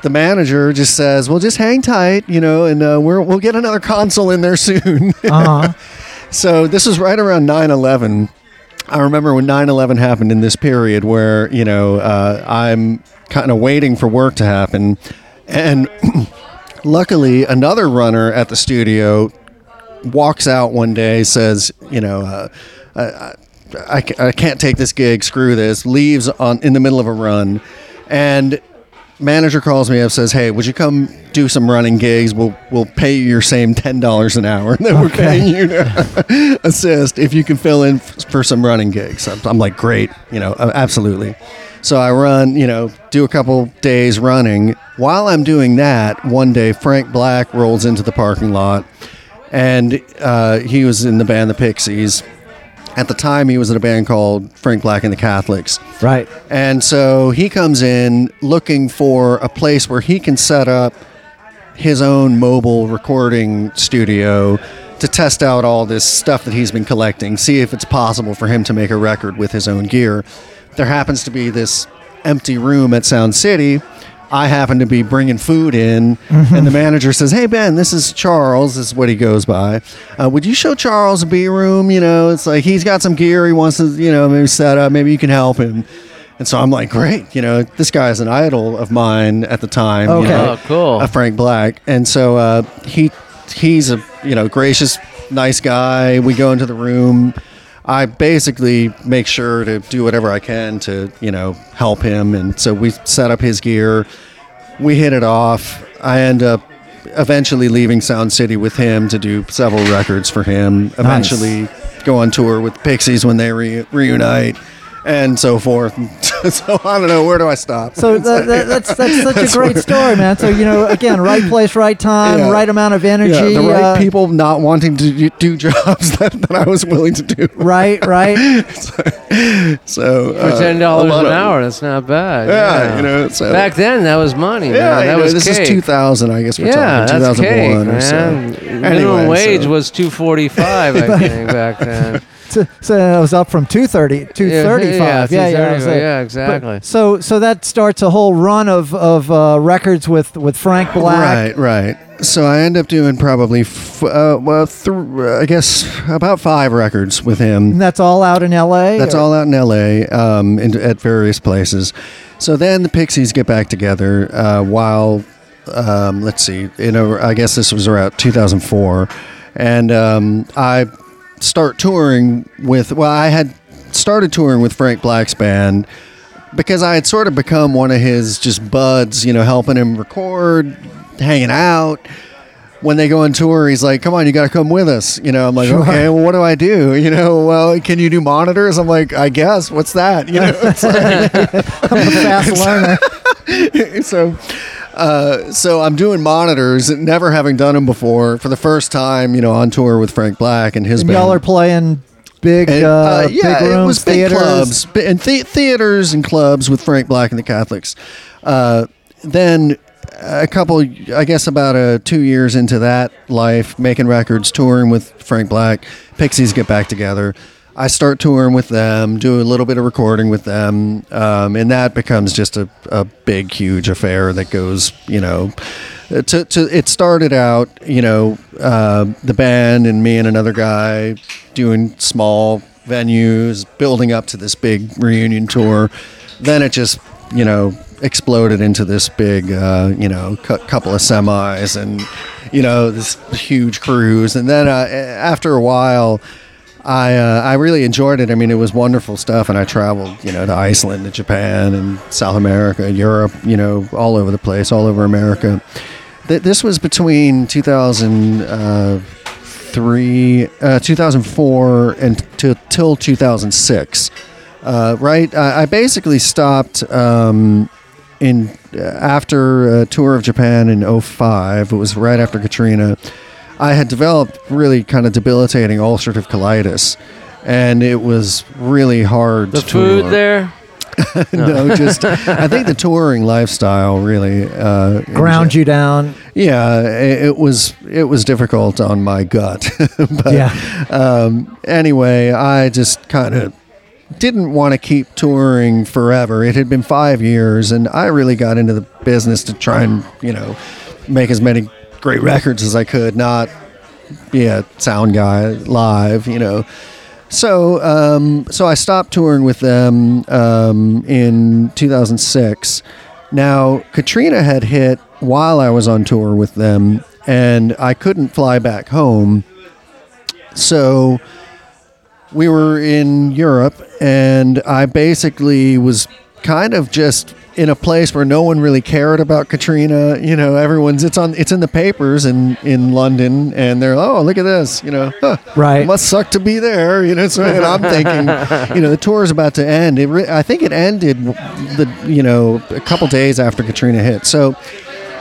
D: The manager just says, "Well, just hang tight, you know, and uh, we're, we'll get another console in there soon."
A: Uh-huh.
D: so this was right around 9/11. I remember when 9/11 happened in this period where you know uh, I'm kind of waiting for work to happen, and luckily another runner at the studio walks out one day, says, you know, uh, I, I, I I can't take this gig, screw this, leaves on in the middle of a run, and manager calls me up, says, hey, would you come do some running gigs? We'll we'll pay you your same ten dollars an hour that we're paying you to assist if you can fill in f- for some running gigs. I'm, I'm like, great, you know, absolutely. So I run, you know, do a couple days running. While I'm doing that, one day Frank Black rolls into the parking lot and uh, he was in the band The Pixies. At the time, he was in a band called Frank Black and the Catholics.
A: Right.
D: And so he comes in looking for a place where he can set up his own mobile recording studio to test out all this stuff that he's been collecting, see if it's possible for him to make a record with his own gear. There happens to be this empty room at Sound City. I happen to be bringing food in, and the manager says, "Hey Ben, this is Charles. This is what he goes by. Uh, would you show Charles a B room? You know, it's like he's got some gear he wants to, you know, maybe set up. Maybe you can help him." And so I'm like, "Great, you know, this guy is an idol of mine at the time. you know,
B: Oh, cool.
D: uh, Frank Black, and so uh, he he's a you know gracious, nice guy. We go into the room. I basically make sure to do whatever I can to you know help him, and so we set up his gear. We hit it off. I end up eventually leaving Sound City with him to do several records for him. Eventually go on tour with Pixies when they re- reunite. And so forth. so I don't know. Where do I stop?
A: So that, that, that's that's such a great story, man. So you know, again, right place, right time,
D: Yeah.
A: right amount of energy.
D: Yeah, the right
A: uh,
D: people not wanting to do- do jobs that, that I was willing to do.
A: Right, right.
D: So
B: For
D: uh,
B: ten dollars
D: lot
B: an
D: of-
B: hour, that's not bad.
D: Yeah, you know, so-
B: back then that was money.
D: Yeah,
B: man. that
D: know,
B: was
D: this
B: cake.
D: is 2000, I guess we're
B: yeah,
D: talking
B: that's
D: 2001
B: cake,
D: or so.
B: Minimum
D: Anyway,
B: wage
D: so-
B: was two forty five, I think, back then.
A: so, so it was up from 230, 235.
B: yeah,
A: yeah, yeah, I was
B: 235,
A: like- but-
B: exactly.
A: so so that starts a whole run of of uh, records with with Frank Black.
D: Right, right. So I end up doing probably, f- uh, well, th- I guess about five records with him.
A: And that's all out in L.A.
D: That's
A: or-
D: all out in L.A. Um, in, at various places. So then the Pixies get back together. Uh, while um, let's see, you know, I guess this was around 2004, and um, I start touring with. Well, I had started touring with Frank Black's band because I had sort of become one of his just buds. You know, helping him record, hanging out when they go on tour, he's like, "Come on, you got to come with us." You know, I'm like,
A: Sure.
D: "Okay, well, what do I do?" You know, well, can you do monitors? I'm like, "I guess." What's that? You know, it's like,
A: I'm a fast learner.
D: so uh, so I'm doing monitors, never having done them before, for the first time. You know, on tour with Frank Black and his
A: And
D: band.
A: y'all are playing big,
D: And,
A: uh,
D: uh, yeah,
A: big rooms,
D: it was big
A: theaters.
D: clubs and the- theaters and clubs with Frank Black and the Catholics. Uh, then a couple, I guess, about uh, two years into that life, making records, touring with Frank Black, Pixies get back together. I start touring with them, do a little bit of recording with them, um, and that becomes just a, a big, huge affair that goes, you know, to, to it started out, you know, uh, the band and me and another guy doing small venues, building up to this big reunion tour. Then it just, you know, exploded into this big, uh, you know, cu- couple of semis and, you know, this huge cruise. And then uh, after a while, I uh, I really enjoyed it. I mean, it was wonderful stuff, and I traveled, you know, to Iceland, to Japan, and South America, and Europe, you know, all over the place, all over America. Th- this was between 2003, uh, 2004, and to, till 2006. Uh, right, I, I basically stopped um, in after a tour of Japan in 05. It was right after Katrina. I had developed really kind of debilitating ulcerative colitis, and it was really hard
B: The
D: to
B: food
D: tour.
B: there.
D: no, just I think the touring lifestyle really uh,
A: Ground you down.
D: Yeah, it, it was it was difficult on my gut. but
A: Yeah.
D: um, anyway, I just kind of didn't want to keep touring forever. It had been five years, and I really got into the business to try and you know make as many great records as I could, not be a sound guy live, you know. So, um, so I stopped touring with them um, in 2006. Now, Katrina had hit while I was on tour with them, and I couldn't fly back home. So, we were in Europe, and I basically was kind of just in a place where no one really cared about Katrina. You know, everyone's it's on it's in the papers in in London, and they're oh look at this, you know, huh,
A: Right.
D: It must suck to be there, you know. So and I'm thinking, you know, the tour is about to end. It re- I think it ended the you know a couple days after Katrina hit. So.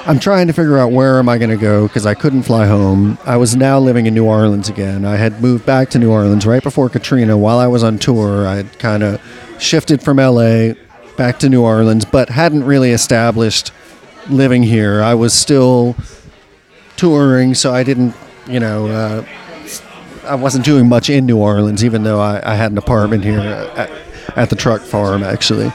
D: I'm trying to figure out where am I going to go because I couldn't fly home. I was now living in New Orleans again. I had moved back to New Orleans right before Katrina. While I was on tour, I had kind of shifted from LA back to New Orleans, but hadn't really established living here. I was still touring, so I didn't, you know, uh, I wasn't doing much in New Orleans, even though I, I had an apartment here at, at the truck farm, actually.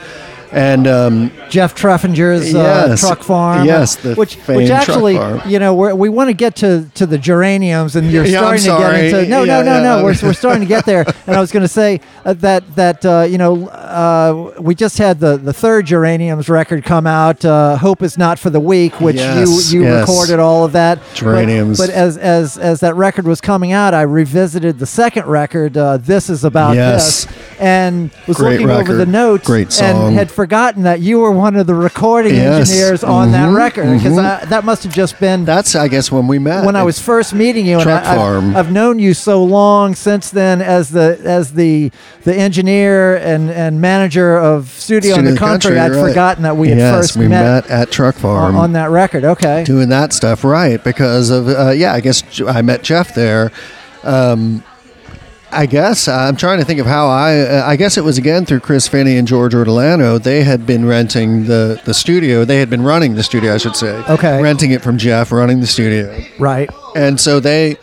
D: And um,
A: Jeff Treffinger's uh,
D: Yes.
A: truck farm.
D: Yes, the
A: which which actually, you know, we're, we want to get to to the geraniums, and you're
D: Yeah,
A: starting to get into no,
D: Yeah,
A: no, no,
D: yeah.
A: no. We're, we're starting to get there, and I was going to say uh, that that uh, you know uh, we just had the the third geraniums record come out. Uh, Hope is not for the weak, which
D: Yes,
A: you you
D: yes.
A: recorded all of that. But-
D: Geraniums.
A: But, as as as that record was coming out, I revisited the second record. Uh, this is about
D: Yes.
A: this, and was
D: Great
A: looking over the notes
D: Great song.
A: and had forgotten that you were one of the recording
D: Yes.
A: engineers on that
D: Mhm,
A: record because that must have just been
D: that's, I guess, when we met.
A: when I was first meeting you. And
D: Truck
A: I, I've-
D: Farm.
A: I've, known you so long since then as the as the the engineer and, and manager of Studio, in the Country. I'd
D: right.
A: forgotten that we had first
D: we
A: met,
D: met at Truck Farm.
A: on that record. Okay.
D: doing that stuff right because of uh, yeah i guess I met jeff there um, i guess i'm trying to think of how i uh, i guess it was again through chris finney and george ortolano they had been renting the the studio they had been running the studio i should say
A: Okay.
D: renting it from jeff running the studio
A: Right.
D: and so they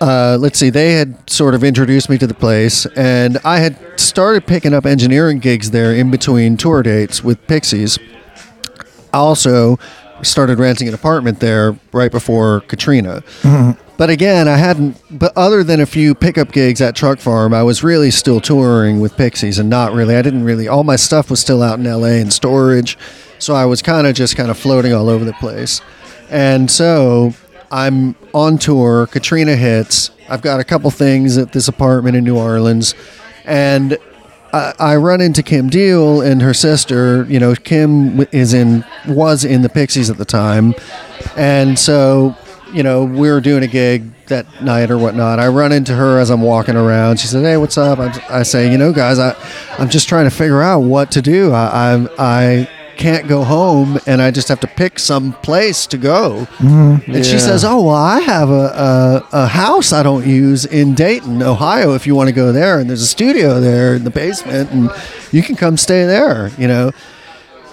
D: uh, let's see they had sort of introduced me to the place and i had started picking up engineering gigs there in between tour dates with pixies I also started renting an apartment there right before Katrina. But again, I hadn't. But other than a few pickup gigs at Truck Farm, I was really still touring with Pixies, and not really. I didn't really. All my stuff was still out in L.A. in storage, so I was kind of just kind of floating all over the place. And so I'm on tour. Katrina hits. I've got a couple things at this apartment in New Orleans, and I, I run into Kim Deal and her sister. You know, Kim is in was in the Pixies at the time, and so you know we were doing a gig that night or whatnot. I run into her as I'm walking around. She says, "Hey, what's up?" I, I say, "You know, guys, I I'm just trying to figure out what to do. I I'm, I can't go home and I just have to pick some place to go. Mm-hmm. And she says, "Oh, well, I have a, a a house I don't use in Dayton, Ohio. If you want to go there, and there's a studio there in the basement, and you can come stay there. You know."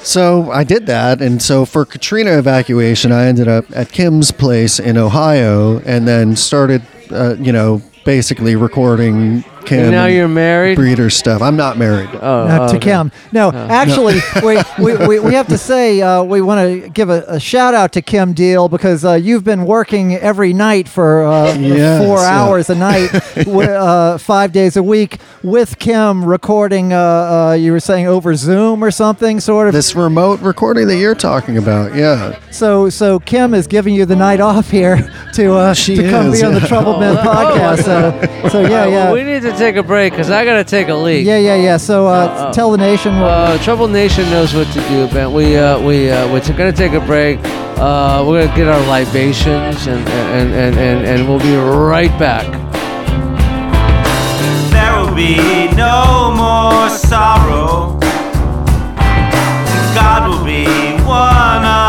D: So I did that, and so for Katrina evacuation, I ended up at Kim's place in Ohio, and then started, uh, you know, basically recording Kim.
B: And now
D: and
B: you're married.
D: breeder stuff. I'm not married.
B: Oh,
A: No, to
B: okay.
A: Kim. No, actually, we, we, we, we have to say uh, we want to give a, a shout out to Kim Deal because uh, you've been working every night for uh,
D: Yes,
A: four
D: yeah.
A: hours a night, wi- uh, five days a week with Kim recording. Uh, uh, you were saying over Zoom or something, sort of.
D: This remote recording that you're talking about, yeah.
A: So so Kim is giving you the night off here to uh,
D: She
A: to come
D: is,
A: be on the
D: yeah.
A: Trouble Men
B: Oh,
A: podcast. So so yeah yeah.
B: We need to take a break because I gotta take a leak.
A: Yeah, yeah, yeah. So uh,
B: Uh,
A: tell the nation. What,
B: Uh, Trouble Nation knows what to do, Ben. We uh, we uh, we're t- gonna take a break. Uh, we're gonna get our libations and and, and, and and we'll be right back.
E: There will be no more sorrow. God will be one of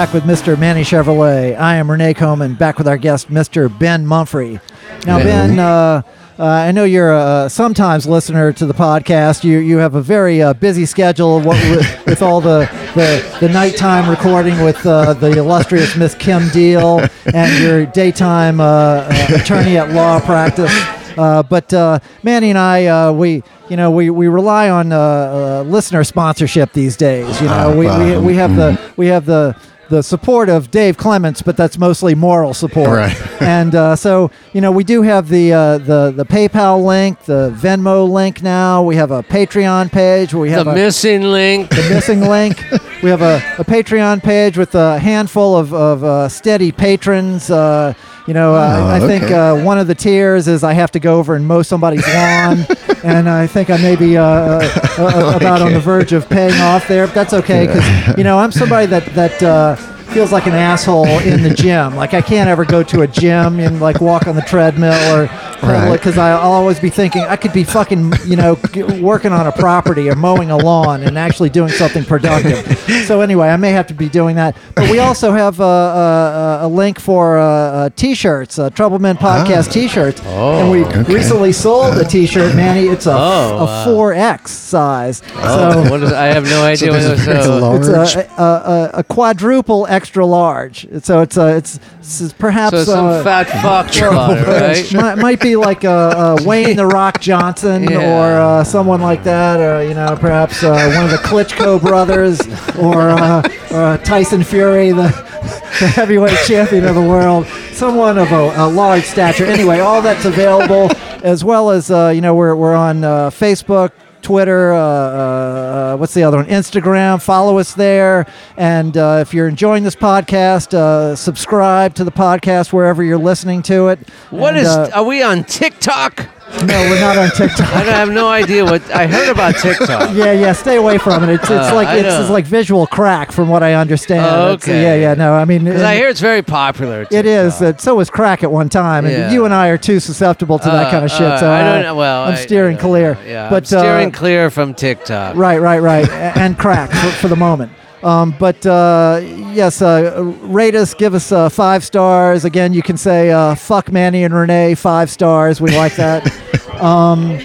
A: Back with Mr. Manny Chevrolet. I am Renee Coleman, back with our guest, Mr. Ben Mumphrey. Now, Ben, uh, uh, I know you're a sometimes listener to the podcast. You you have a very uh, busy schedule what, with, with all the, the, the nighttime recording with uh, the illustrious Miss Kim Deal and your daytime uh, uh, attorney at law practice. Uh, but uh, Manny and I, uh, we you know we, we rely on listener sponsorship these days. You know,
D: Ah,
A: we, we, we have the we have the the support of Dave Clements, but that's mostly moral support.
D: Right.
A: and uh, so you know we do have the uh, the the PayPal link, the Venmo link now. We have a Patreon page where we
B: The
A: have a,
B: missing link.
A: the missing link. We have a, a Patreon page with a handful of, of uh, steady patrons. Uh, you know, uh, I, I
D: Oh,
A: think
D: okay.
A: uh, one of the tiers is I have to go over and mow somebody's lawn, and I think I may be uh, uh, uh, about on the verge of paying off there. But that's okay because you know I'm somebody that that. Feels like an asshole in the gym. Like I can't ever go to a gym and like walk on the treadmill or
D: Right.
A: because I'll always be thinking I could be fucking you know working on a property or mowing a lawn and actually doing something productive. so anyway, I may have to be doing that. But we also have uh, uh, a link for uh, uh, t-shirts, uh, Trouble Men podcast t-shirts, oh, and we
D: okay.
A: recently sold a t-shirt, Manny. It's a
B: Oh,
A: a
B: wow.
A: four X size.
B: Oh, what is? I have no idea what
D: there's
B: it was. So,
A: It's a, a, a, a quadruple extra large. So it's uh, it's, it's perhaps
B: so some
A: uh,
B: fat fuck it, right?
A: might, might be like uh, uh, Wayne the Rock Johnson
B: Yeah.
A: or uh, someone like that, or you know, perhaps uh, one of the Klitschko brothers, or uh, uh, Tyson Fury, the, the heavyweight champion of the world, someone of a, a large stature. Anyway, all that's available, as well as uh, you know, we're we're on uh, Facebook. Twitter, uh, uh, what's the other one? Instagram. Follow us there. And uh, if you're enjoying this podcast, uh, subscribe to the podcast wherever you're listening to it.
B: What
A: And,
B: is?
A: uh,
B: are we on TikTok?
A: No, we're not on TikTok.
B: I have no idea what I heard about TikTok.
A: Yeah, yeah, stay away from it. It's, it's
B: Uh,
A: like it's,
B: know.
A: it's like visual crack, from what I understand.
B: Oh,
A: It's-
B: okay.
A: yeah, yeah. No, I mean,
B: Because I hear it's very popular.
A: it is.
B: TikTok.
A: Uh, so was crack at one time, and
B: Yeah.
A: you and I are too susceptible to that
B: Uh,
A: kind of shit.
B: uh,
A: so
B: I don't know. Well,
A: I'm
B: I-
A: steering
B: I don't
A: clear.
B: know. Yeah,
A: but
B: I'm steering
A: uh,
B: clear from TikTok.
A: Right, right, right, A- and crack for, for the moment. Um, but uh, yes, uh, rate us, give us uh, five stars. Again, you can say uh, "fuck Manny and Renee" five stars. We like that. um,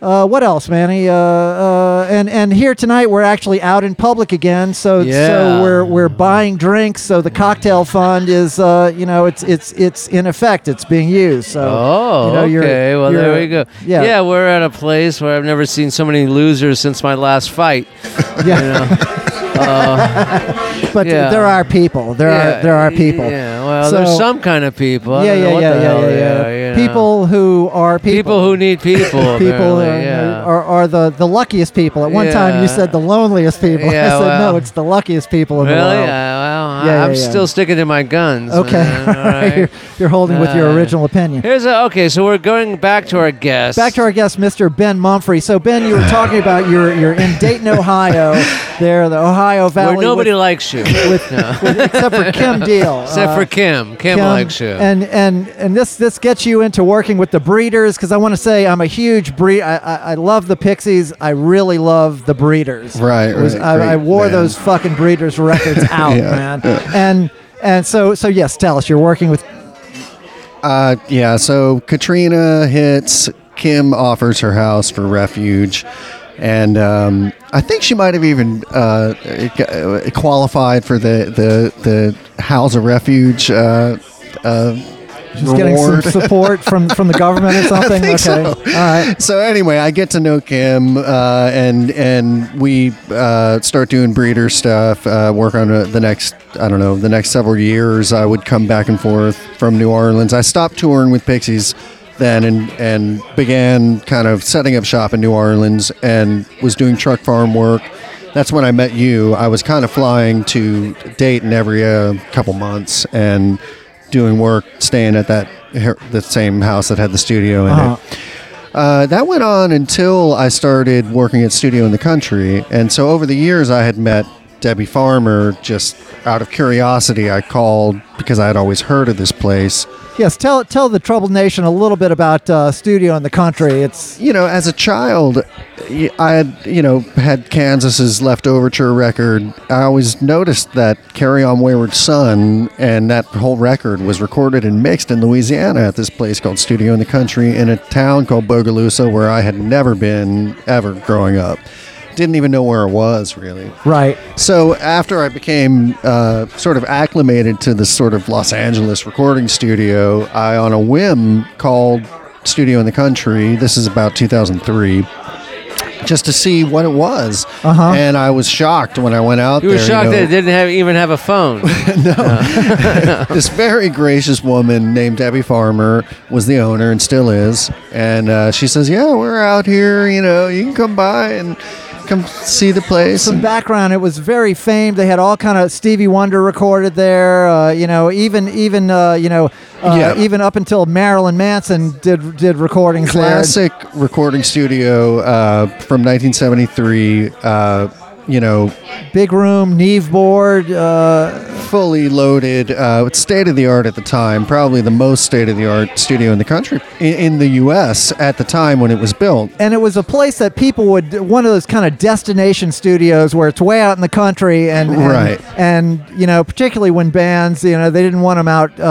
A: uh, what else, Manny? Uh, uh, and and here tonight we're actually out in public again, so
B: Yeah.
A: so we're we're buying drinks. So the cocktail fund is, uh, you know, it's it's it's in effect. It's being used. So
B: Oh,
A: you know, you're-
B: okay. well,
A: you're-
B: there we go.
A: Yeah,
B: yeah, we're at a place where I've never seen so many losers since my last fight.
A: yeah.
B: You know?
A: but
B: yeah.
A: there are people. There
B: Yeah,
A: are there are people.
B: Yeah, well,
A: So-
B: there's some kind of people.
A: Yeah, yeah, yeah, yeah, yeah, yeah.
B: are, you know.
A: People who are people.
B: People who need people.
A: people are, are, are the, the luckiest people. At one time, you said the loneliest people. I said
B: well.
A: no, it's the luckiest people in
B: Really?
A: the world.
B: Yeah,
A: Yeah,
B: I'm
A: yeah, yeah.
B: still sticking to my guns.
A: Okay,
B: man, all
A: all right.
B: right?
A: You're, you're holding with your
B: Uh,
A: original opinion.
B: Here's a okay. So we're going back to our guest.
A: Back to our guest, Mr. Ben Mumphrey. So, Ben, you were talking about you're you're in Dayton, Ohio. There, the Ohio Valley.
B: where nobody
A: with,
B: likes you,
A: with, with- except for Kim Deal.
B: except
A: Uh,
B: for Kim. Kim,
A: Kim,
B: likes you.
A: And and and this this gets you into working with the breeders because I want to say I'm a huge breed. I, I I love the Pixies. I really love the breeders.
D: Right,
A: was-
D: right,
A: I, I wore
D: band.
A: those fucking breeders records out,
D: Yeah,
A: man. And and so so yes, tell us you're working with
D: Uh, yeah, so Katrina hits. Kim offers her house for refuge. And um, I think she might have even uh, uh, qualified for the, the, the House of Refuge uh,
A: just getting some support from from the government or something. okay,
D: so.
A: all right.
D: so anyway, I get to know Kim, uh, and and we uh, start doing breeder stuff. Uh, work on uh, the next, I don't know, the next several years. I would come back and forth from New Orleans. I stopped touring with Pixies then, and and began kind of setting up shop in New Orleans, and was doing truck farm work. That's when I met you. I was kind of flying to Dayton every uh, couple months and doing work, staying at that the same house that had the studio in
A: Uh-huh.
D: it. Uh, that went on until I started working at Studio in the Country. And so over the years, I had met Debbie Farmer just out of curiosity. I called because I had always heard of this place.
A: Yes, tell tell the troubled nation a little bit about uh, studio in the country. It's
D: You know, as a child, I had, you know, had Kansas's Leftoverture record. I always noticed that Carry On Wayward Son and that whole record was recorded and mixed in Louisiana at this place called Studio in the Country in a town called Bogalusa where I had never been ever growing up. Didn't even know where it was really.
A: right.
D: So after I became uh, sort of acclimated to this sort of Los Angeles recording studio, I on a whim called Studio in the Country. This is about 2003. Just to see what it was,
A: Uh-huh.
D: and I was shocked when I went out
B: you were
D: there.
B: shocked
D: know.
B: that it didn't have even have a phone. No.
D: This very gracious woman named Debbie Farmer was the owner and still is. And uh, she says, "Yeah, we're out here. You know, you can come by and come see the place."
A: some background. It was very famed. They had all kind of Stevie Wonder recorded there. Uh, you know, even even uh, you know, uh,
D: Yeah.
A: even up until Marilyn Manson did did recordings
D: classic recording studio uh, from 1973. Uh, you know.
A: Big room, Neve board. Uh,
D: fully loaded, uh, state of the art at the time. Probably the most state of the art studio in the country, in, in the U.S. at the time when it was built.
A: and it was a place that people would one of those kind of destination studios where it's way out in the country and, and
D: Right.
A: and you know particularly when bands you know they didn't want them out uh,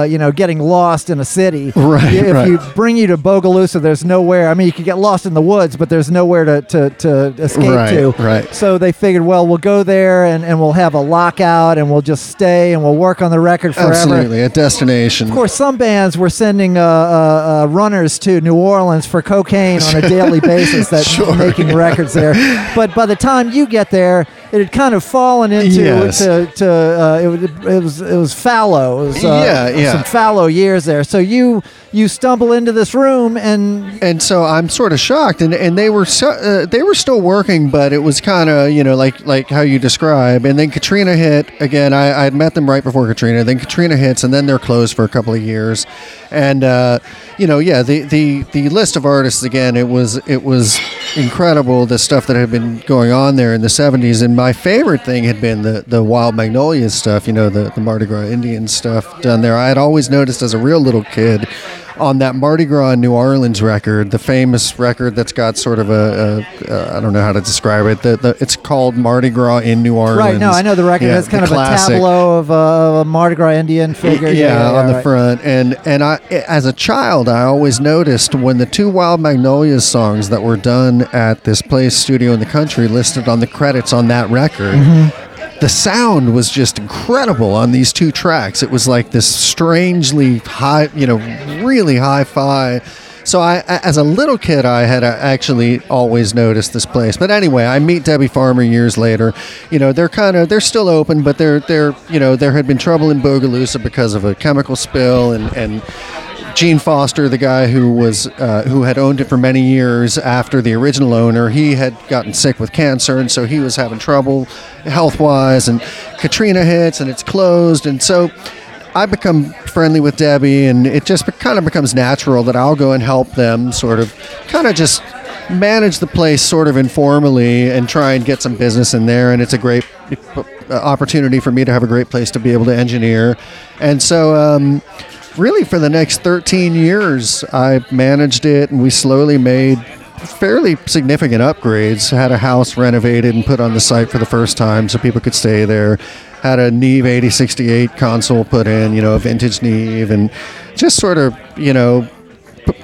A: uh, you know getting lost in a city
D: Right,
A: if
D: right.
A: you bring you to Bogalusa there's nowhere I mean you could get lost in the woods but there's nowhere to, to, to escape
D: Right,
A: to
D: right.
A: so they figured well we'll go there and, and we'll have a lockout and we'll just stay and we'll work on the record forever
D: Absolutely, a destination.
A: of course, some bands were sending uh, uh, uh, runners to New Orleans for cocaine on a daily basis that
D: Sure,
A: making records there. But by the time you get there, it had kind of fallen into
D: Yes.
A: to, to uh, it, was- it was it was fallow. It was, uh,
D: Yeah, yeah.
A: Some fallow years there. So you you stumble into this room and
D: and so I'm sort of shocked, and, and they were so, uh, they were still working, but it was kind of you know, like like how you describe. And then Katrina hit again. I I had met them right before Katrina. Then Katrina hits, and then they're closed for a couple of years. And uh, you know, yeah, the the the list of artists again. It was it was incredible the stuff that had been going on there in the 70s. And my favorite thing had been the the Wild Magnolias stuff. You know, the the Mardi Gras Indian stuff done there. I had always noticed as a real little kid on that Mardi Gras in New Orleans record, the famous record that's got sort of a, a, a I don't know how to describe it. The, the, it's called Mardi Gras in New Orleans.
A: Right. No, I know the record
D: Yeah,
A: has kind of
D: classic.
A: a tableau of uh, a Mardi Gras Indian figure.
D: Yeah, on the
A: right.
D: front, and and I, as a child, I always noticed when the two Wild Magnolias songs that were done at this place studio in the country listed on the credits on that record. The sound was just incredible on these two tracks. It was like this strangely high, you know, really hi-fi. So I, as a little kid, I had uh, actually always noticed this place. But anyway, I meet Debbie Farmer years later. You know, they're kind of they're still open, but they're they're you know there had been trouble in Bogalusa because of a chemical spill and and. Gene Foster, the guy who was uh, who had owned it for many years after the original owner, he had gotten sick with cancer, and so he was having trouble health wise. And Katrina hits, and it's closed, and so I become friendly with Debbie, and it just kind of becomes natural that I'll go and help them, sort of, kind of just manage the place sort of informally and try and get some business in there. And it's a great uh, opportunity for me to have a great place to be able to engineer. And so, um, really, for the next 13 years, I managed it, and we slowly made fairly significant upgrades. Had a house renovated and put on the site for the first time so people could stay there. Had a Neve 8068 console put in, you know, a vintage Neve, and just sort of, you know,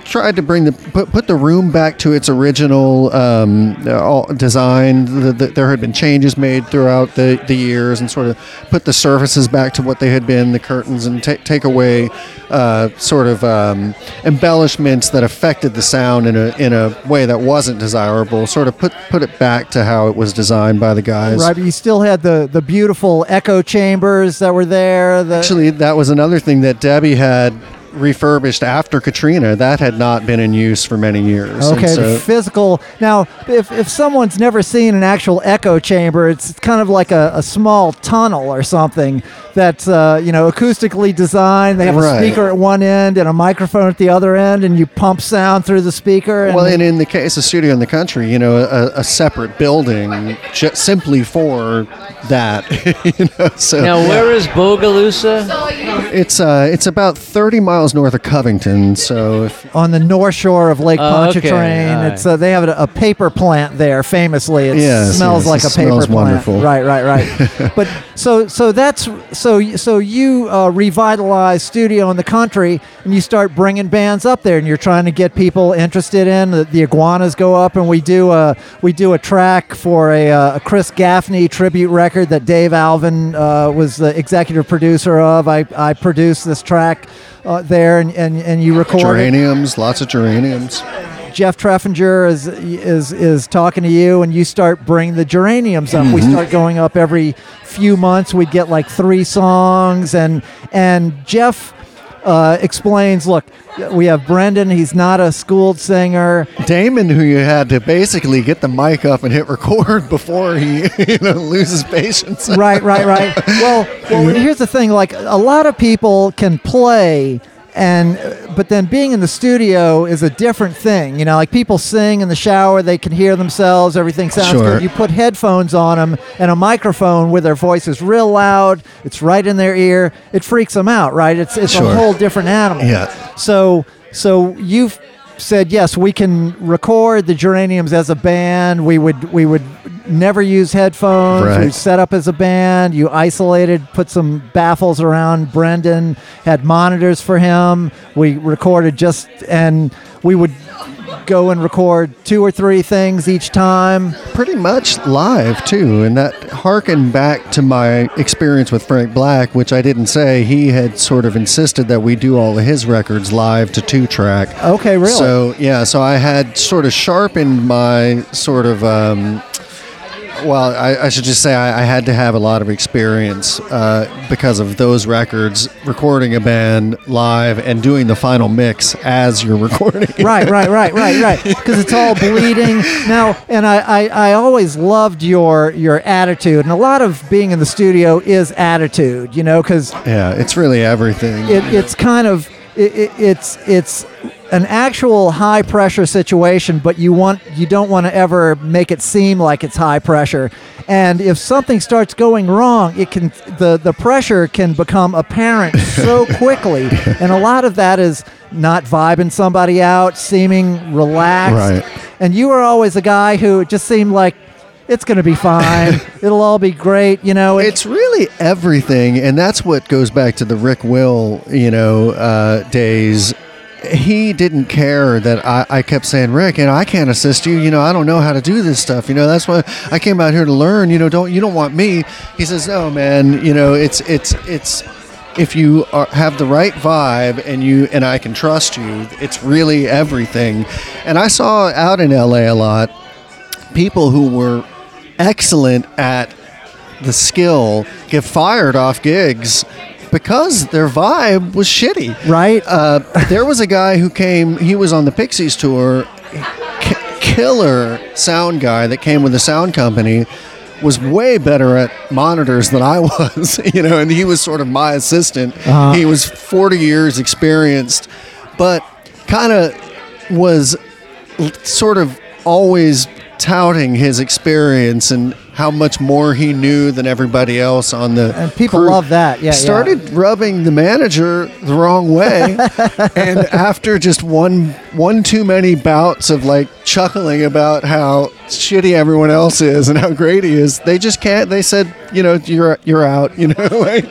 D: tried to bring the put, put the room back to its original um, uh, all- design. The, the, there had been changes made throughout the, the years, and sort of put the surfaces back to what they had been, the curtains, and ta- take away uh, sort of um, embellishments that affected the sound in a in a way that wasn't desirable. Sort of put put it back to how it was designed by the guys.
A: Right, but you still had the, the beautiful echo chambers that were there. The,
D: Actually, that was another thing that Debbie had refurbished after Katrina. That had not been in use for many years.
A: Okay,
D: so-
A: the physical. Now, if, if someone's never seen an actual echo chamber, it's kind of like a, a small tunnel or something that's uh, you know acoustically designed. They have a speaker at one end and a microphone at the other end, and you pump sound through the speaker. And
D: Well, and in the case of Studio in the Country, you know, a, a separate building ju- simply for that. you know, so
B: Now, where is Bogalusa?
D: it's uh, it's about thirty miles north of Covington. So if
A: on the north shore of Lake
B: Oh, okay,
A: Pontchartrain. It's uh, they have a, a paper plant there. Famously, it
D: Yes,
A: smells
D: yes,
A: like
D: it
A: a paper
D: smells
A: plant.
D: wonderful.
A: Right, right, right. but so so that's so so so you uh, revitalize studio in the country, and you start bringing bands up there, and you're trying to get people interested in the, the iguanas go up, and we do a we do a track for a, uh, a Chris Gaffney tribute record that Dave Alvin uh, was the executive producer of. I I produced this track. Uh, there and, and, and you record it.
D: geraniums, lots of geraniums.
A: Jeff Treffinger is is is talking to you, and you start bringing the geraniums up. We start going up every few months. We get like three songs, and and Jeff uh, explains. Look, we have Brendan. He's not a schooled singer.
D: Damon, who you had to basically get the mic up and hit record before he you know loses patience.
A: right, right, right. Well, well, here's the thing. Like a lot of people can play, and but then being in the studio is a different thing. You know, like people sing in the shower, they can hear themselves. Everything sounds
D: Sure.
A: good. You put headphones on them and a microphone where their voice is real loud. It's right in their ear. It freaks them out. Right? It's it's
D: Sure.
A: a whole different animal.
D: Yeah.
A: So so you've said yes, we can record the Geraniums as a band. We would we would never use headphones.
D: Right.
A: We set up as a band. You isolated, put some baffles around Brendan, had monitors for him. We recorded just and we would go and record two or three things each time.
D: pretty much live too and that harkened back to my experience with frank black which i didn't say he had sort of insisted that we do all of his records live to two track
A: Okay, really?
D: so yeah so i had sort of sharpened my sort of um, well, I, I should just say I, I had to have a lot of experience uh, because of those records, recording a band live and doing the final mix as you're recording.
A: right, right, right, right, right. Because it's all bleeding now. And I, I, I always loved your your attitude, and a lot of being in the studio is attitude, you know, because
D: Yeah, it's really everything.
A: it, it's kind of it, it, it's it's an actual high pressure situation, but you want you don't want to ever make it seem like it's high pressure. And if something starts going wrong, it can the the pressure can become apparent so quickly. And a lot of that is not vibing somebody out, seeming relaxed.
D: Right.
A: And you were always a guy who just seemed like it's going to be fine. It'll all be great, you know.
D: It's really everything, and that's what goes back to the Rick Will, you know, uh, days. He didn't care that I, I kept saying, Rick, you know, I can't assist you. You know, I don't know how to do this stuff. You know, that's why I came out here to learn. You know, don't you don't want me? He says, No, man. You know, it's it's it's if you are, have the right vibe and you and I can trust you, it's really everything. And I saw out in LA a lot people who were excellent at the skill get fired off gigs because their vibe was shitty.
A: right?
D: Uh, there was a guy who came. He was on the Pixies tour. K- killer sound guy that came with the sound company. Was way better at monitors than I was, you know, and he was sort of my assistant.
A: Uh-huh.
D: He was 40 years experienced, but kind of was sort of always touting his experience and how much more he knew than everybody else on the
A: And people
D: crew.
A: love that. Yeah, yeah.
D: started rubbing the manager the wrong way and after just one one too many bouts of like chuckling about how shitty everyone else is and how great he is. They just can't they said you know you're you're out you know like,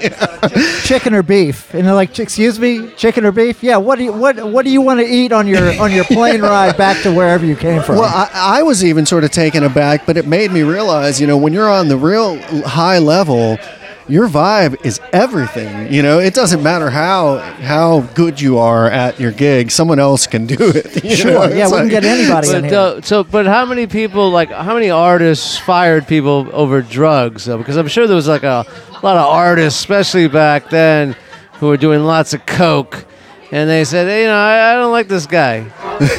A: chicken or beef. And they're like excuse me chicken or beef? Yeah what do you what what do you want to eat on your on your plane ride back to wherever you came from?
D: Well, I, I was even sort of taken aback, but it made me realize, you know, when you're on the real high level, your vibe is everything. You know, it doesn't matter how how good you are at your gig; someone else can do it.
A: Sure,
D: know?
A: yeah,
D: It's
A: we can get anybody in
B: But
A: here.
B: though, so, but how many people, like, how many artists fired people over drugs? Though? Because I'm sure there was like a lot of artists, especially back then, who were doing lots of coke, and they said, hey, you know, I, I don't like this guy.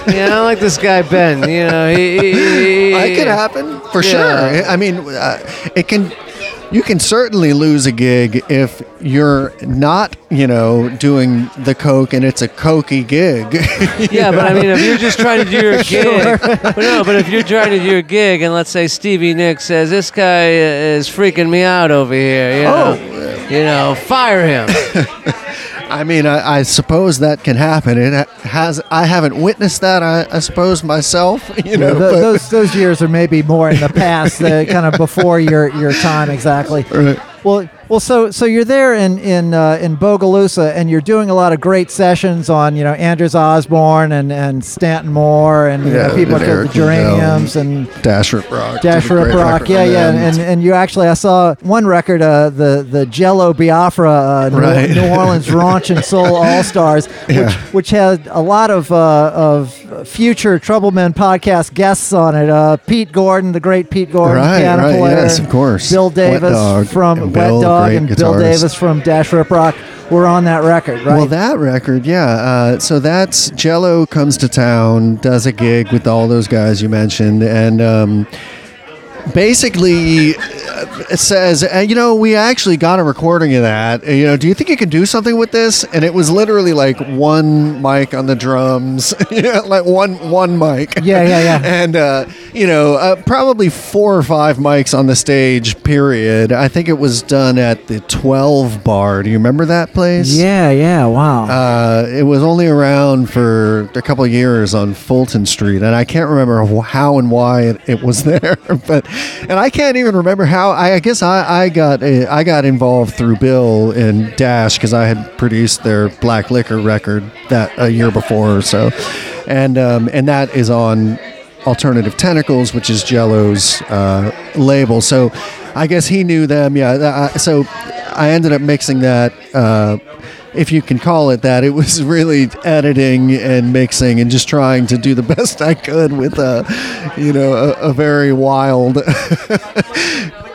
B: yeah, I don't like this guy Ben. You know, he. he, he
D: It could happen for
B: Yeah.
D: sure. I mean, uh, it can. You can certainly lose a gig if you're not, you know, doing the coke and it's a cokey gig.
B: Yeah, but I mean, if you're just trying to do your gig, but no, but if you're trying to do your gig, and let's say Stevie Nicks says this guy is freaking me out over here, you oh. know,
D: Oh.
B: you know, fire him.
D: I mean, I, I suppose that can happen. It has. I haven't witnessed that. I, I suppose myself. You know,
A: Th-
D: but-
A: those those years are maybe more in the past, uh, kind of before your your time exactly.
D: Right.
A: Well, well, so so you're there in in uh, in Bogalusa, and you're doing a lot of great sessions on you know Anders Osborne and and Stanton Moore, and you know, people
D: and
A: like the Geraniums and
D: Dash Rip Rock.
A: Dash Rip Rock, yeah, yeah,
D: them.
A: and and you actually, I saw one record, uh, the the Jello Biafra uh, New,
D: Right.
A: New Orleans Raunch and Soul All Stars, which
D: Yeah.
A: which had a lot of uh, of future Troublemen podcast guests on it. Uh, Pete Gordon, the great Pete Gordon,
D: Right,
A: piano
D: right,
A: player,
D: yes, of course.
A: Bill
D: Wet
A: Davis
D: Dog,
A: from
D: and
A: Wet
D: Bill,
A: Dog, and Bill
D: guitarist.
A: Davis from Dash Rip Rock were on that record, right?
D: Well, that record, yeah. Uh, so that's Jello comes to town, does a gig with all those guys you mentioned, and um, basically uh, it says, you know, we actually got a recording of that. You know, do you think you could do something with this? And it was literally like one mic on the drums, like one one mic.
A: Yeah, yeah, yeah.
D: and uh, you know, uh, probably four or five mics on the stage. Period. I think it was done at the Twelve Bar. Do you remember that place?
A: yeah, yeah, wow.
D: Uh, it was only around for a couple of years on Fulton Street, and I can't remember how and why it, it was there. But and I can't even remember how. I, I guess I, I got uh, I got involved through Bill and Dash because I had produced their Black Liquor record that a year before or so, and um, and that is on Alternative Tentacles, which is Jello's uh, label. So I guess he knew them. Yeah. I- So I ended up mixing that. Uh, if you can call it that. It was really editing and mixing and just trying to do the best I could with a, you know, a, a very wild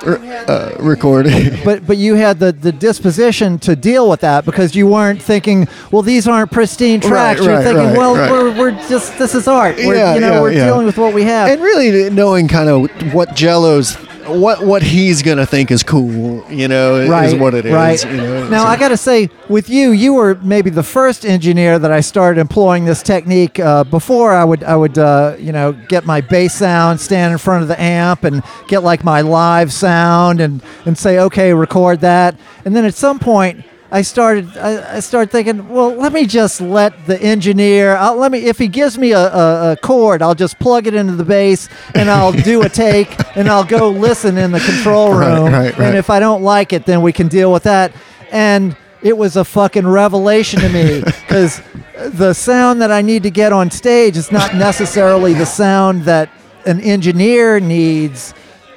D: uh, recording.
A: but but you had the, the disposition to deal with that because you weren't thinking, well, these aren't pristine tracks. You're
D: right,
A: thinking,
D: right,
A: well,
D: right.
A: we're, we're just this is art. We're,
D: Yeah,
A: you know,
D: yeah,
A: we're
D: yeah.
A: dealing with what we have.
D: and really knowing kind of what Jello's what what he's gonna think is cool, you know, is what it is.
A: Right.
D: You know?
A: now
D: So-
A: I got to say, with you, you were maybe the first engineer that I started employing this technique. Uh, before I would, I would, uh, you know, get my bass sound, stand in front of the amp, and get like my live sound, and and say, okay, record that. And then at some point. I started. I, I started thinking. Well, let me just let the engineer. I'll, let me. If he gives me a, a, a cord, I'll just plug it into the bass, and I'll do a take, and I'll go listen in the control
D: Right,
A: room.
D: right, right.
A: And if I don't like it, then we can deal with that. And it was a fucking revelation to me because the sound that I need to get on stage is not necessarily the sound that an engineer needs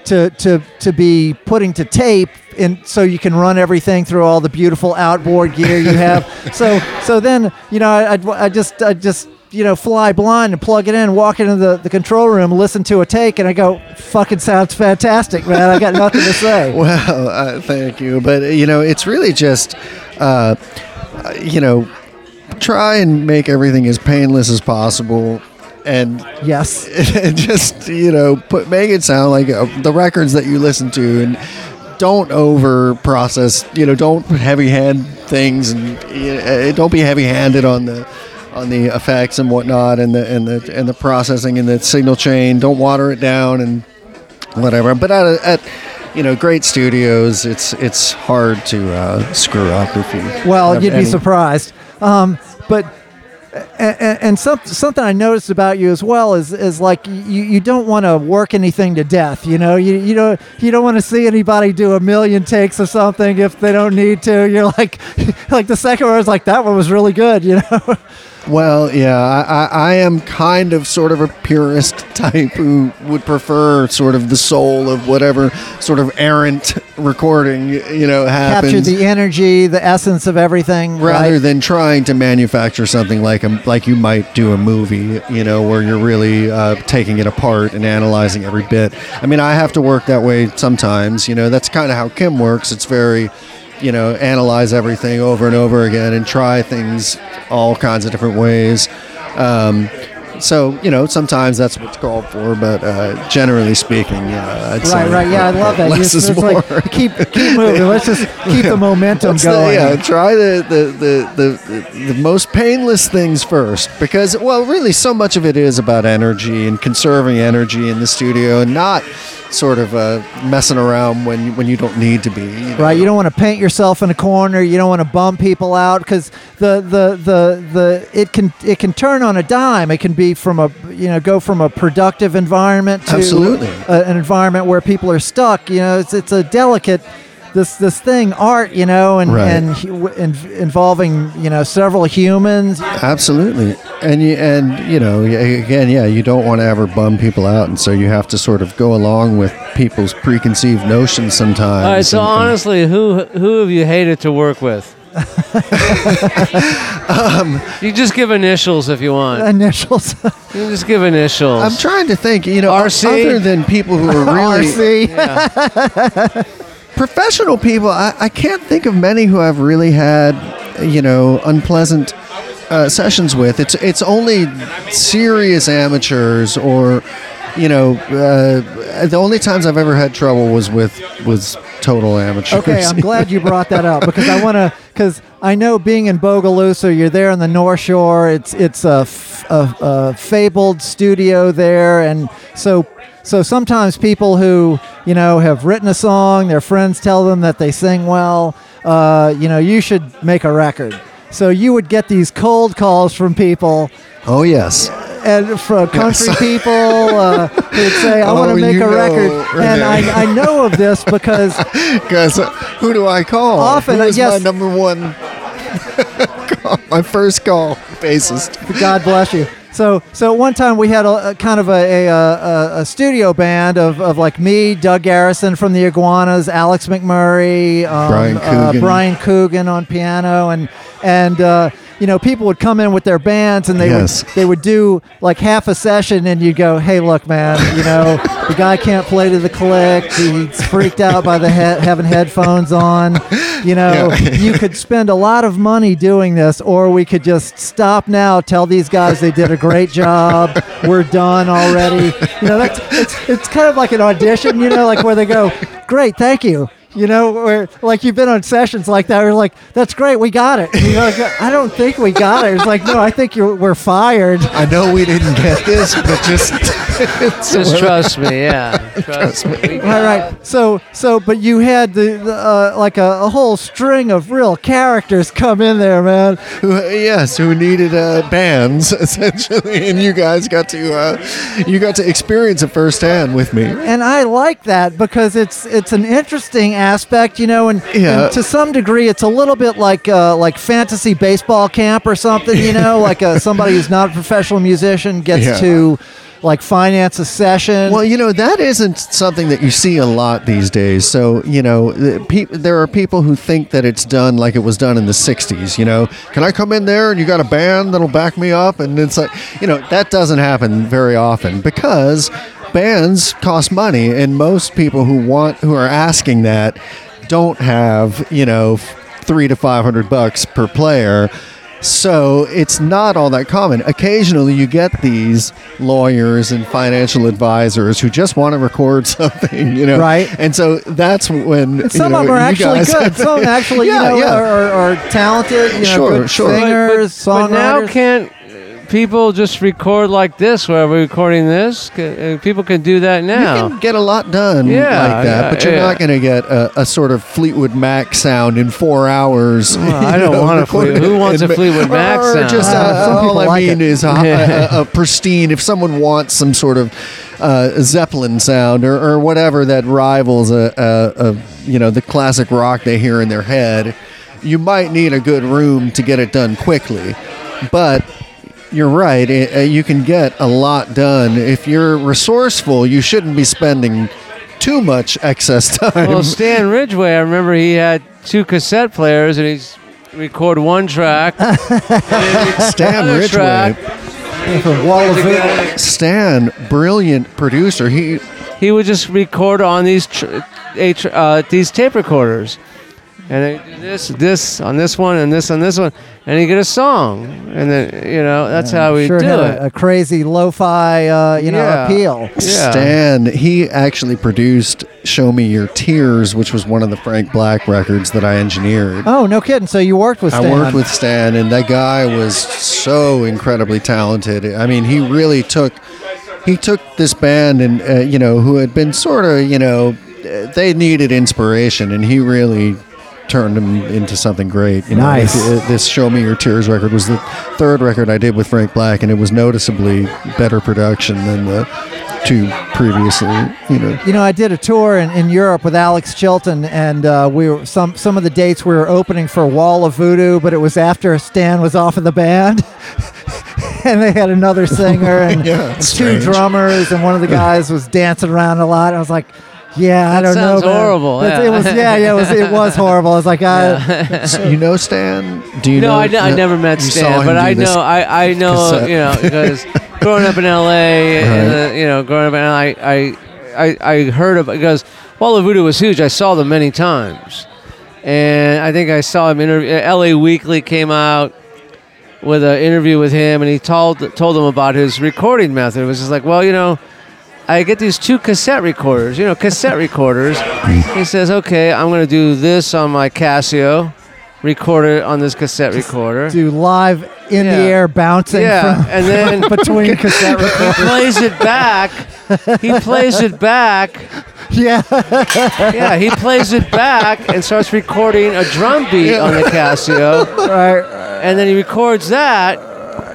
A: to to to be putting to tape and so you can run everything through all the beautiful outboard gear you have. So so then you know I, I, I just I just you know fly blind and plug it in walk into the, the control room listen to a take and I go fucking sounds fantastic man. I got nothing to say.
D: Well, uh, thank you, but you know, it's really just, uh, you know, try and make everything as painless as possible, and
A: yes.
D: and just you know put make it sound like uh, the records that you listen to and don't over process you know don't heavy hand things and uh, don't be heavy handed on the on the effects and whatnot and the and the and the processing and the signal chain. Don't water it down and whatever. But at, at you know great studios it's it's hard to uh, screw up if you
A: Well, you'd be surprised. Um, but and, and some, something I noticed about you as well is is like you, you don't want to work anything to death. You know, you you don't you don't want to see anybody do a million takes of something if they don't need to. You're like like the second one was like that one was really good. You know.
D: Well, yeah, I, I, am kind of sort of a purist type who would prefer sort of the soul of whatever sort of errant recording, you know, happens.
A: Capture the energy, the essence of everything.
D: rather
A: right?
D: than trying to manufacture something like a, like you might do a movie, you know, where you're really uh, taking it apart and analyzing every bit. I mean, I have to work that way sometimes. You know, that's kind of how Kim works. It's very, you know, analyze everything over and over again and try things all kinds of different ways. Um, so you know, sometimes that's what's called for, but uh, generally speaking, yeah, I'd
A: Right, right, yeah, I love that.
D: Less
A: Just-
D: is more.
A: like keep keep moving. Let's just keep the momentum
D: the-
A: going.
D: yeah, try the the, the, the the most painless things first because well, really, so much of it is about energy and conserving energy in the studio and not sort of uh, messing around when when you don't need to be. you know.
A: Right, you don't want to paint yourself in a corner. You don't want to bum people out because the, the the the it can it can turn on a dime. It can be from a you know go from a productive environment to
D: Absolutely.
A: a, an environment where people are stuck. You know, it's it's a delicate this this thing art. You know, and
D: Right.
A: and hu- in, involving you know several humans.
D: Absolutely, and you and you know again, yeah, you don't want to ever bum people out, and so you have to sort of go along with people's preconceived notions sometimes.
B: All right, so
D: and- and-
B: honestly, who who have you hated to work with?
D: Um,
B: you just give initials if you want.
A: Initials,
B: You just give initials.
D: I'm trying to think, you know,
B: RC?
D: other than people who are really
A: RC.
D: professional people, I, I can't think of many who I've really had, you know, unpleasant uh, sessions with. It's it's only serious amateurs or, you know, uh, the only times I've ever had trouble was with was total.
A: Okay, I'm glad you brought that up because I want to because I know being in Bogalusa, you're there on the North Shore. It's it's a, f- a- a fabled studio there, and so so sometimes people who you know have written a song, their friends tell them that they sing well. Uh, you know, you should make a record. So you would get these cold calls from people
D: oh yes.
A: And from country
D: Yes.
A: people uh, who'd say, "I want
D: Oh,
A: to make a
D: know,
A: record,"
D: right
A: and. I, I know of this because
D: Because who do I call?
A: Often,
D: who
A: I
D: is
A: guess-
D: my number one? call, my first call, bassist.
A: God bless you. So, so one time we had a, a kind of a, a, a, studio band of, of like me, Doug Garrison from the Iguanas, Alex McMurray, um,
D: Brian
A: uh,
D: Coogan.
A: Brian Coogan on piano, and and uh, you know people would come in with their bands and they
D: Yes.
A: would they would do like half a session and you'd go hey look man you know the guy can't play to the click. He's freaked out by the he- having headphones on. You know
D: Yeah.
A: you could spend a lot of money doing this or we could just stop now tell these guys they did a great job. We're done already. You know that's it's, it's kind of like an audition you know like where they go great thank you you know, where like you've been on sessions like that. We're like, that's great, we got it. You know, like, I don't think we got it. It's like, no, I think you're, we're fired.
D: I know we didn't get this, but just
B: Just trust me, yeah. Trust me. We
A: Right. So, so, but you had the, the uh, like a, a whole string of real characters come in there, man.
D: who, yes, who needed uh, bands essentially, and you guys got to uh, you got to experience it firsthand with me.
A: and I like that because it's it's an interesting aspect, you know, and,
D: Yeah.
A: and to some degree, it's a little bit like uh, like fantasy baseball camp or something, you know, like uh, somebody who's not a professional musician gets
D: Yeah.
A: to like finance a session.
D: Well, you know that isn't something that you see a lot these days. So you know, the peop there are people who think that it's done like it was done in the '60s. You know, can I come in there and you got a band that'll back me up? And it's like, you know, that doesn't happen very often because bands cost money, and most people who want who are asking that don't have you know three to five hundred bucks per player. So it's not all that common. Occasionally, you get these lawyers and financial advisors who just want to record something, you know.
A: Right.
D: And so that's when
A: And some
D: you know,
A: of them are actually good. Some actually,
D: Yeah,
A: you know,
D: yeah.
A: are, are, are talented. You know,
D: Sure,
A: good
D: sure. But-
A: singers,
B: but, but now can't people just record like this where we're recording this? Uh, People can do that now.
D: You
B: now.
D: can get a lot done
B: Yeah,
D: like that,
B: yeah,
D: but you're
B: yeah.
D: not going to get a, a sort of Fleetwood Mac sound in four hours.
B: Well, I don't
D: know,
B: want a
D: recorded
B: Fleet- who wants a Fleetwood Mac
D: or
B: sound?
D: Just, uh,
A: Uh, some people
D: all I
A: like
D: mean
A: it.
D: is a, a, a, a pristine. If someone wants some sort of uh, Zeppelin sound or, or whatever that rivals a, a, a you know the classic rock they hear in their head, you might need a good room to get it done quickly, but. You're right. It, uh, you can get a lot done if you're resourceful. You shouldn't be spending too much excess time.
B: Well, Stan Ridgway, I remember he had two cassette players and he's record one track. and then he'd-
D: Stan Ridgway.
B: track,
A: Wall of Voodoo.
D: Stan, brilliant producer. He
B: he would just record on these tr- a tr- uh, these tape recorders, and they do this this on this one and this on this one, and you get a song, and then you know that's how we
A: sure
B: do
A: had
B: it.
A: a, a crazy lo-fi, uh, you know,
B: Yeah.
A: appeal.
B: Yeah.
D: Stan, he actually produced "Show Me Your Tears," which was one of the Frank Black records that I engineered.
A: Oh, no kidding. So you worked with Stan.
D: I worked with Stan, and that guy was so incredibly talented. I mean, he really took he took this band, and uh, you know, who had been sort of, you know, uh, they needed inspiration, and he really turned him into something great. You know,
A: Nice.
D: This, this "Show Me Your Tears" record was the third record I did with Frank Black, and it was noticeably better production than the two previously. You know.
A: You know, I did a tour in, in Europe with Alex Chilton, and uh, we were some some of the dates we were opening for Wall of Voodoo, but it was after Stan was off of the band, and they had another singer and
D: Yeah,
A: two
D: strange.
A: drummers, and one of the guys was dancing around a lot. I was like, "Yeah, I
B: That
A: don't know."
B: sounds
A: man."
B: horrible,
A: It's-
B: yeah.
A: It was, yeah, yeah, it was, it was horrible. I was like, I,
D: you know Stan? Do you
B: no,
D: know?
B: I, ne- I never met
D: you saw
B: Stan,
D: him
B: but
D: do
B: I
D: this
B: know I, I know
D: cassette.
B: you know because growing up in L.A. and uh, you know growing up in I I I, I heard of because Wall of Voodoo was huge. I saw them many times, and I think I saw him interview. L.A. Weekly came out with an interview with him, and he told told them about his recording method. It was just like, well, you know. I get these two cassette recorders, you know, cassette recorders. He says, okay, I'm going to do this on my Casio, record it on this cassette recorder.
A: do live in the
B: Yeah.
A: air bouncing
B: Yeah,
A: from
B: and then
A: between cassette recorders,
B: he
A: recorders.
B: plays it back. He plays it back.
A: Yeah,
B: Yeah, he plays it back and starts recording a drum beat on the Casio,
A: right.
B: and then he records that.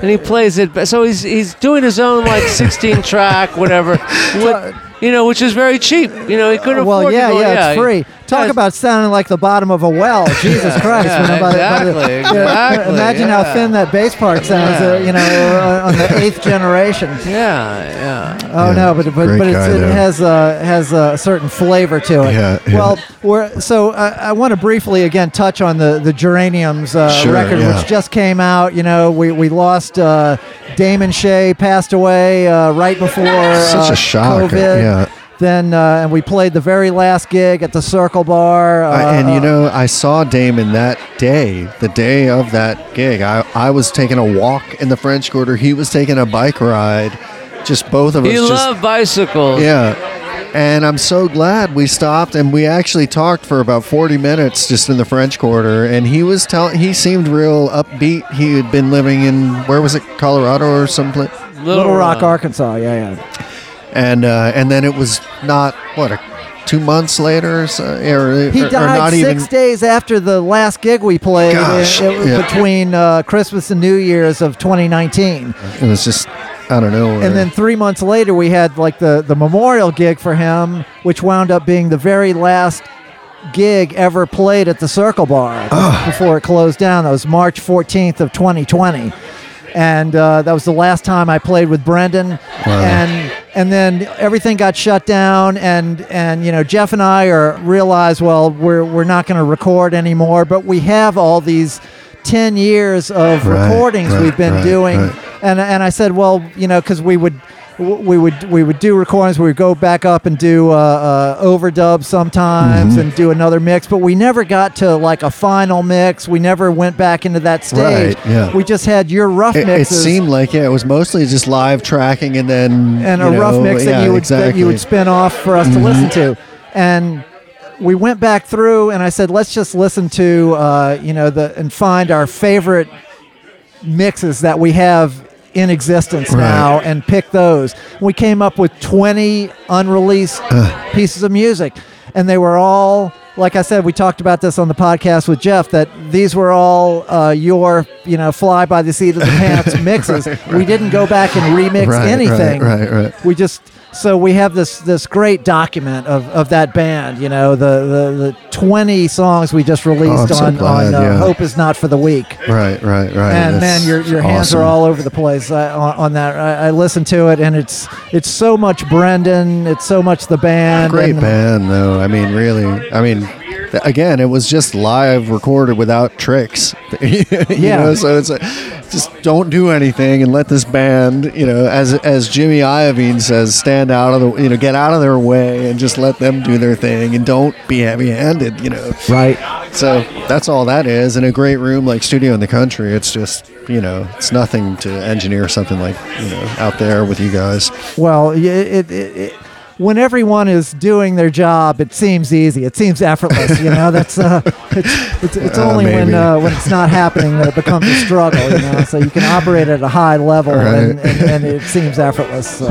B: And he plays it, so he's he's doing his own like 16 track whatever, with, you know, which is very cheap. You know, he couldn't
A: well,
B: afford
A: yeah,
B: to go,
A: yeah, it's free. Talk
B: Yeah,
A: about sounding like the bottom of a well. Jesus Christ!
B: yeah,
A: when I- by the- by the-
B: exactly,
A: yeah,
B: exactly,
A: imagine
B: yeah.
A: how thin that bass part sounds. Uh, you know, uh, on the eighth generation.
B: Yeah, yeah.
A: Oh
D: Yeah,
A: no, but but, but it's, it
D: there.
A: has uh, has a certain flavor to it.
D: Yeah, yeah.
A: Well, we're, so I, I want to briefly again touch on the the Geraniums uh,
D: Sure,
A: record,
D: yeah.
A: which just came out. You know, we we lost uh, Damon Shea, passed away uh, right before
D: Such
A: uh,
D: a shock,
A: COVID.
D: yeah.
A: Then uh, and we played the very last gig at the Circle Bar. Uh,
D: I, and you
A: uh,
D: know, I saw Damon that day, the day of that gig. I, I was taking a walk in the French Quarter. He was taking a bike ride. Just both of us.
B: He
D: just,
B: loved bicycles.
D: Yeah. And I'm so glad we stopped and we actually talked for about 40 minutes just in the French Quarter. And he was telling, he seemed real upbeat. He had been living in, where was it, Colorado or someplace?
A: Little Rock, Arkansas. Yeah, yeah.
D: And uh, and then it was not, what, a, two months later or, so, or,
A: He
D: or-
A: died
D: not
A: six
D: even.
A: days after the last gig we played
D: Gosh,
A: it- it
D: yeah.
A: between uh, Christmas and New Year's of 2019.
D: It was just, I don't know.
A: And then three months later, we had like the, the memorial gig for him, which wound up being the very last gig ever played at the Circle Bar before it closed down. That was March 14th of 2020. And uh, that was the last time I played with Brendan, and and then everything got shut down, and and you know Jeff and I are realized well we're we're not going to record anymore, but we have all these ten years of
D: Right,
A: recordings
D: right,
A: we've been
D: right,
A: doing, and and I said, well, you know, because we would we would we would do recordings, we would go back up and do uh, uh, overdubs sometimes,
D: Mm-hmm.
A: and do another mix, but we never got to like a final mix. We never went back into that stage.
D: Right, yeah.
A: We just had your rough
D: it, it seemed like yeah, it was mostly just live tracking and then
A: and a rough
D: know,
A: mix that
D: yeah,
A: you would
D: exactly. Mm-hmm.
A: that you would spin off for us to listen to, and we went back through and I said, let's just listen to uh, you know the and find our favorite mixes that we have in existence
D: Right.
A: now and pick those. We came up with 20 unreleased pieces of music, and they were all. Like I said, we talked about this on the podcast with Jeff. That these were all uh, your, you know, fly by the seat of the pants mixes. We didn't go back and remix
D: Right,
A: anything.
D: Right, right, right.
A: We just so we have this this great document of, of that band. You know, the, the the twenty songs we just released
D: Oh, so
A: on
D: glad,
A: on uh,
D: yeah.
A: Hope is not for the weak.
D: Right, right, right.
A: And
D: That's
A: man, your your hands
D: awesome.
A: are all over the place uh, on, on that. I, I listened to it, and it's it's so much Brendan. It's so much the band.
D: Great
A: and-
D: band, though. I mean, really. I mean, again, it was just live recorded without tricks. you
A: Yeah.
D: know, so it's like, just don't do anything and let this band, you know, as as Jimmy Iovine says, stand out of the, you know, get out of their way and just let them do their thing and don't be heavy-handed, you know.
A: Right.
D: So that's all that is. In a great room like Studio in the Country, it's just, you know, it's nothing to engineer something like, you know, out there with you guys.
A: Well, y- it, it, it, when everyone is doing their job, it seems easy. It seems effortless. You know, that's uh, it's it's, it's
D: Uh,
A: only when uh, when it's not happening that it becomes a struggle. You know, so you can operate at a high level and,
D: Right.
A: and, and it seems effortless. So,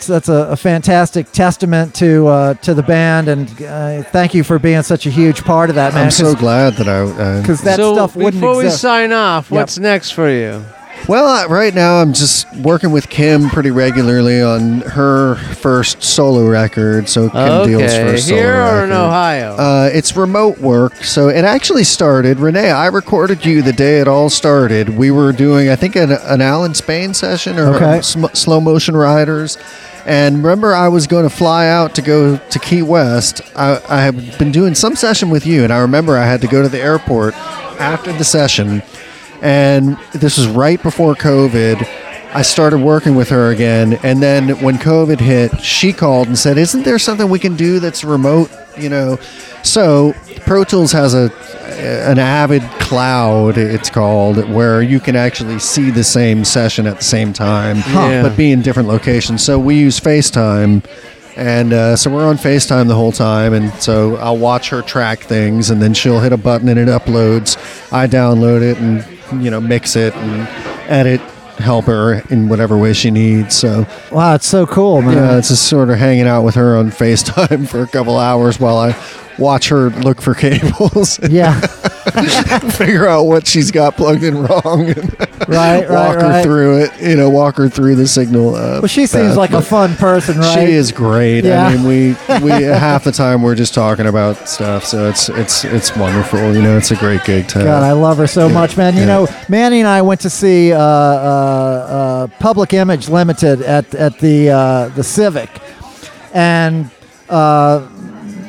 A: so that's a, a fantastic testament to uh, to the band, and uh, thank you for being such a huge part of that, man.
D: I'm so glad that I. Uh,
A: because that
B: so
A: stuff wouldn't
B: before we sign off,
A: Yep.
B: what's next for you?
D: Well, uh, right now I'm just working with Kim pretty regularly on her first solo record. So Kim Deal's
B: okay,
D: first solo
B: here or in. Ohio?
D: Uh, it's remote work, so it actually started. Renee, I recorded you the day it all started. We were doing, I think, an, an Alan Spain session or
A: Okay.
D: sm- slow motion riders. And remember, I was going to fly out to go to Key West. I, I had been doing some session with you, and I remember I had to go to the airport after the session. And this was right before COVID. I started working with her again, and then when COVID hit, she called and said, "Isn't there something we can do that's remote?" You know, so Pro Tools has a an Avid Cloud, it's called, where you can actually see the same session at the same time,
B: Yeah.
D: but be in different locations. So we use FaceTime. And uh, so we're on FaceTime the whole time, and so I'll watch her track things, and then she'll hit a button and it uploads. I download it and you know mix it and edit, help her in whatever way she needs. So
A: wow, it's so cool, man.
D: yeah, it's just sort of hanging out with her on FaceTime for a couple hours while I watch her look for cables.
A: yeah.
D: figure out what she's got plugged in wrong, and
A: Right, right,
D: walk her
A: right.
D: through it. You know, walk her through the signal. Uh,
A: Well, she seems
D: path.
A: like a fun person, right?
D: She is great.
A: Yeah.
D: I mean, we we half the time we're just talking about stuff, so it's it's it's wonderful. You know, it's a great gig to.
A: God, I love her so much, man. You
D: yeah.
A: know, Manny and I went to see uh, uh, uh, Public Image Limited at at the uh, the Civic, and uh,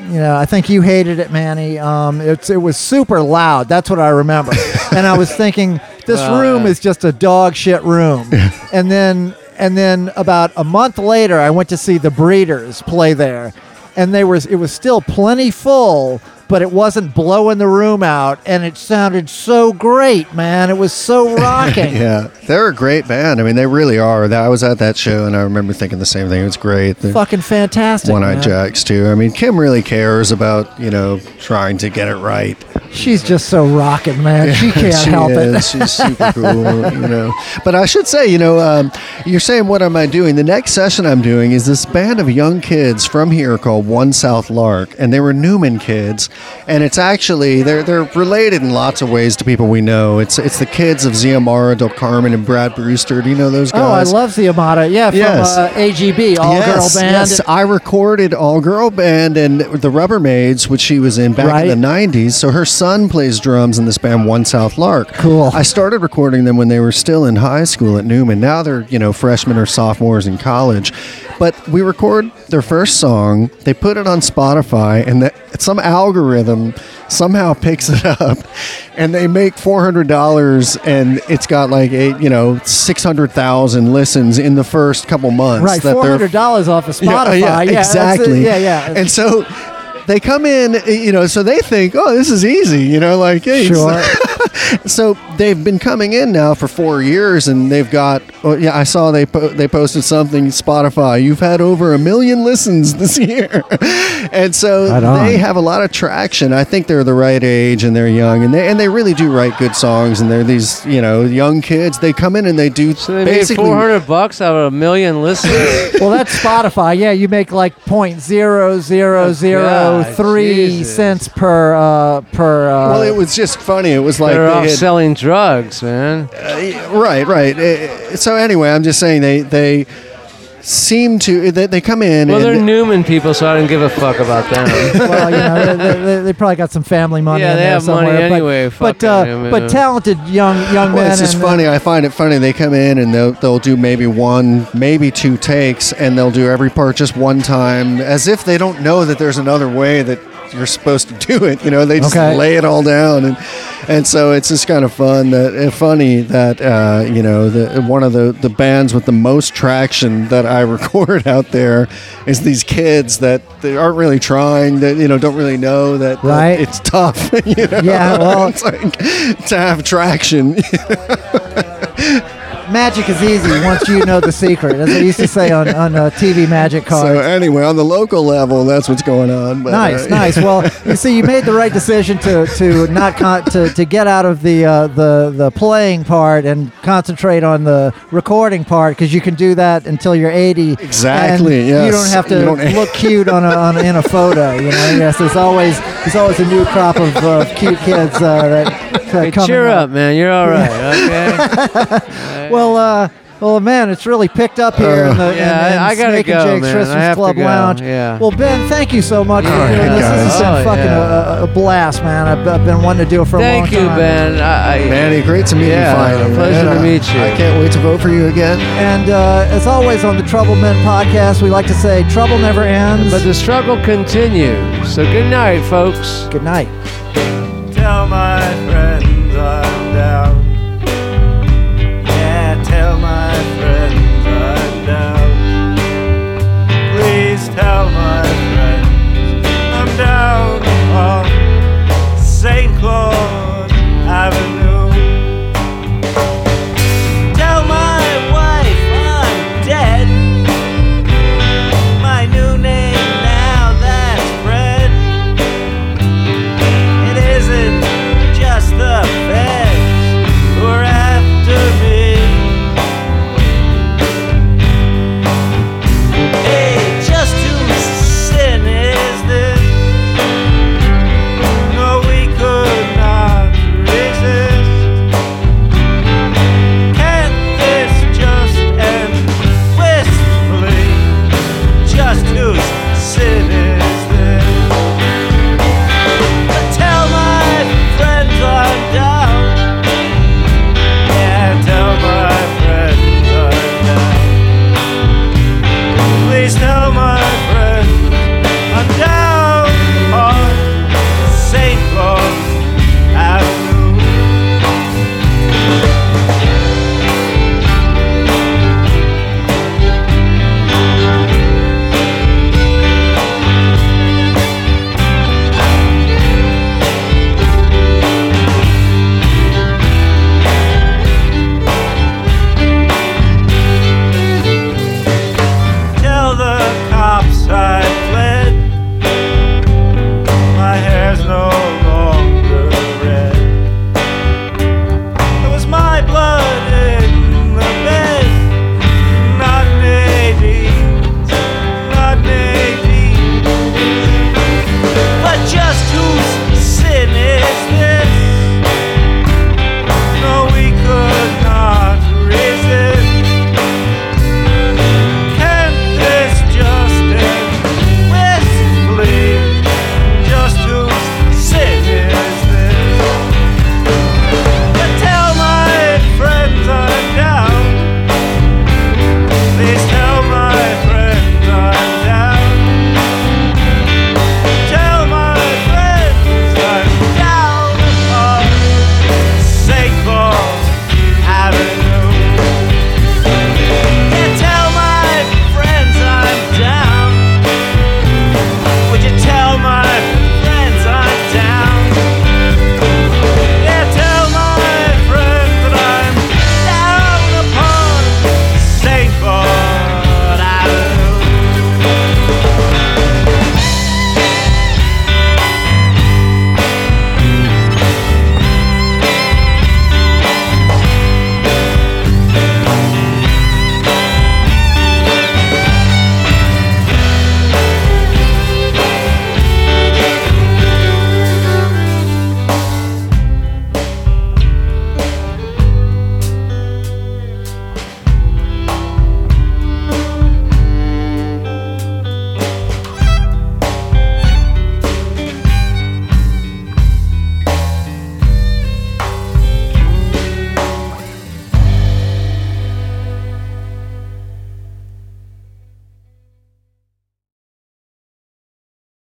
A: you know, I think you hated it, Manny. Um, it's it was super loud. That's what I remember. and I was thinking, this
B: Well,
A: room
B: yeah.
A: is just a dog shit room. and then and then about a month later, I went to see the Breeders play there, and they were it was still plenty full. But it wasn't blowing the room out, and it sounded so great, man. It was so rocking.
D: Yeah, they're a great band. I mean, they really are. I was at that show, and I remember thinking the same thing. It was great.
A: Fucking fantastic.
D: One Eyed. Jacks too. I mean, Kim really cares about you know trying to get it right.
A: She's just so rocking, man. She can't
D: she
A: help it.
D: She's super cool, you know. But I should say, you know, um, you're saying what am I doing? The next session I'm doing is this band of young kids from here called One South Lark, and they were Newman kids, and it's actually they're they're related in lots of ways to people we know. It's it's the kids of Ziamara, Del Carmen, and Brad Brewster. Do you know those guys?
A: Oh, I love Ziamata. Yeah, from
D: Yes.
A: uh, AGB, All
D: yes,
A: Girl Band.
D: Yes, I recorded All Girl Band and the Rubbermaids, which she was in back
A: Right.
D: in the 90s. So her son plays drums in this band, One South Lark.
A: Cool.
D: I started recording them when they were still in high school at Newman. Now they're, you know, freshmen or sophomores in college. But we record their first song, they put it on Spotify, and the, some algorithm somehow picks it up, and they make $400, and it's got like, eight, you know, 600,000 listens in the first couple months.
A: right,
D: that
A: four hundred dollars off of Spotify.
D: yeah,
A: that's it.
D: exactly.
A: Yeah, yeah.
D: And so they come in, you know, so they think, oh, this is easy, you know, like, hey,
A: Sure.
D: so they've been coming in now for four years, and they've got. Oh, yeah, I saw they po- they posted something Spotify. You've had over a million listens this year, and so
A: Right
D: they have a lot of traction. I think they're the right age, and they're young, and they and they really do write good songs. And they're these, you know, young kids. They come in and they do
B: So they made
D: basically.
B: 400 bucks out of a million listens.
A: well, that's Spotify. Yeah, you make like point zero zero zero
B: Oh, God,
A: three
B: Jesus.
A: cents per uh, per. Uh,
D: well, it was just funny. It was like
B: They're
D: they
B: off
D: had-
B: selling drugs, man.
D: Uh, right, right. Uh, So anyway, I'm just saying they they seem to they, they come in
B: Well,
D: and
B: they're Newman people, so I don't give a fuck about them.
A: well, you know, they, they, they probably got some family money.
B: Yeah,
A: in
B: they
A: there
B: have money
A: somewhere, but-
B: anyway,
A: But
B: fuck
A: uh,
B: them,
A: but talented young young
D: well,
A: men.
D: it's just
A: and, uh,
D: funny. I find it funny. They come in and they'll, they'll do maybe one, maybe two takes, and they'll do every part just one time, as if they don't know that there's another way that you're supposed to do it. You know, they just
A: Okay.
D: lay it all down, and and so it's just kind of fun that uh, funny that uh, you know the one of the the bands with the most traction that I record out there is these kids that they aren't really trying, that you know don't really know that, that
A: Right.
D: it's tough. you know?
A: Yeah, well-
D: it's like to have traction.
A: Magic is easy once you know the secret, as they used to say on, on uh, TV magic cards.
D: So anyway, on the local level, that's what's going on. But,
A: nice,
D: uh,
A: nice. Well, you see, you made the right decision to to not con- to, to get out of the uh, the the playing part and concentrate on the recording part because you can do that until you're 80.
D: Exactly, yes.
A: You don't have to
D: don't-
A: look cute on a, on in a photo. You know, yes. There's always there's always a new crop of uh, cute kids uh, that. That
B: Hey, cheer up, man. You're all right, okay?
A: Well, uh, well, man, it's really picked up here in the
B: Yeah, I-
A: in
B: I gotta
A: Snake
B: go,
A: and Jake's
B: man.
A: Christmas
B: I have to
A: Club Lounge.
B: yeah.
A: Well, Ben, thank you so much for
D: All
A: doing
D: right,
A: this. This has
D: guys.
A: been
B: Oh,
A: fucking
B: yeah.
A: a, a, a blast, man. I've, I've been wanting to do it for a
B: Thank
A: long
B: you,
A: time.
B: Thank you, Ben. I, I,
D: Manny, great to meet
B: Yeah,
D: you finally.
B: pleasure
D: man.
B: to meet you.
D: I can't wait to vote for you again.
A: And uh, as always on the Trouble Men podcast, we like to say trouble never ends.
B: But the struggle continues. So good night, folks.
A: Good night tell my friends.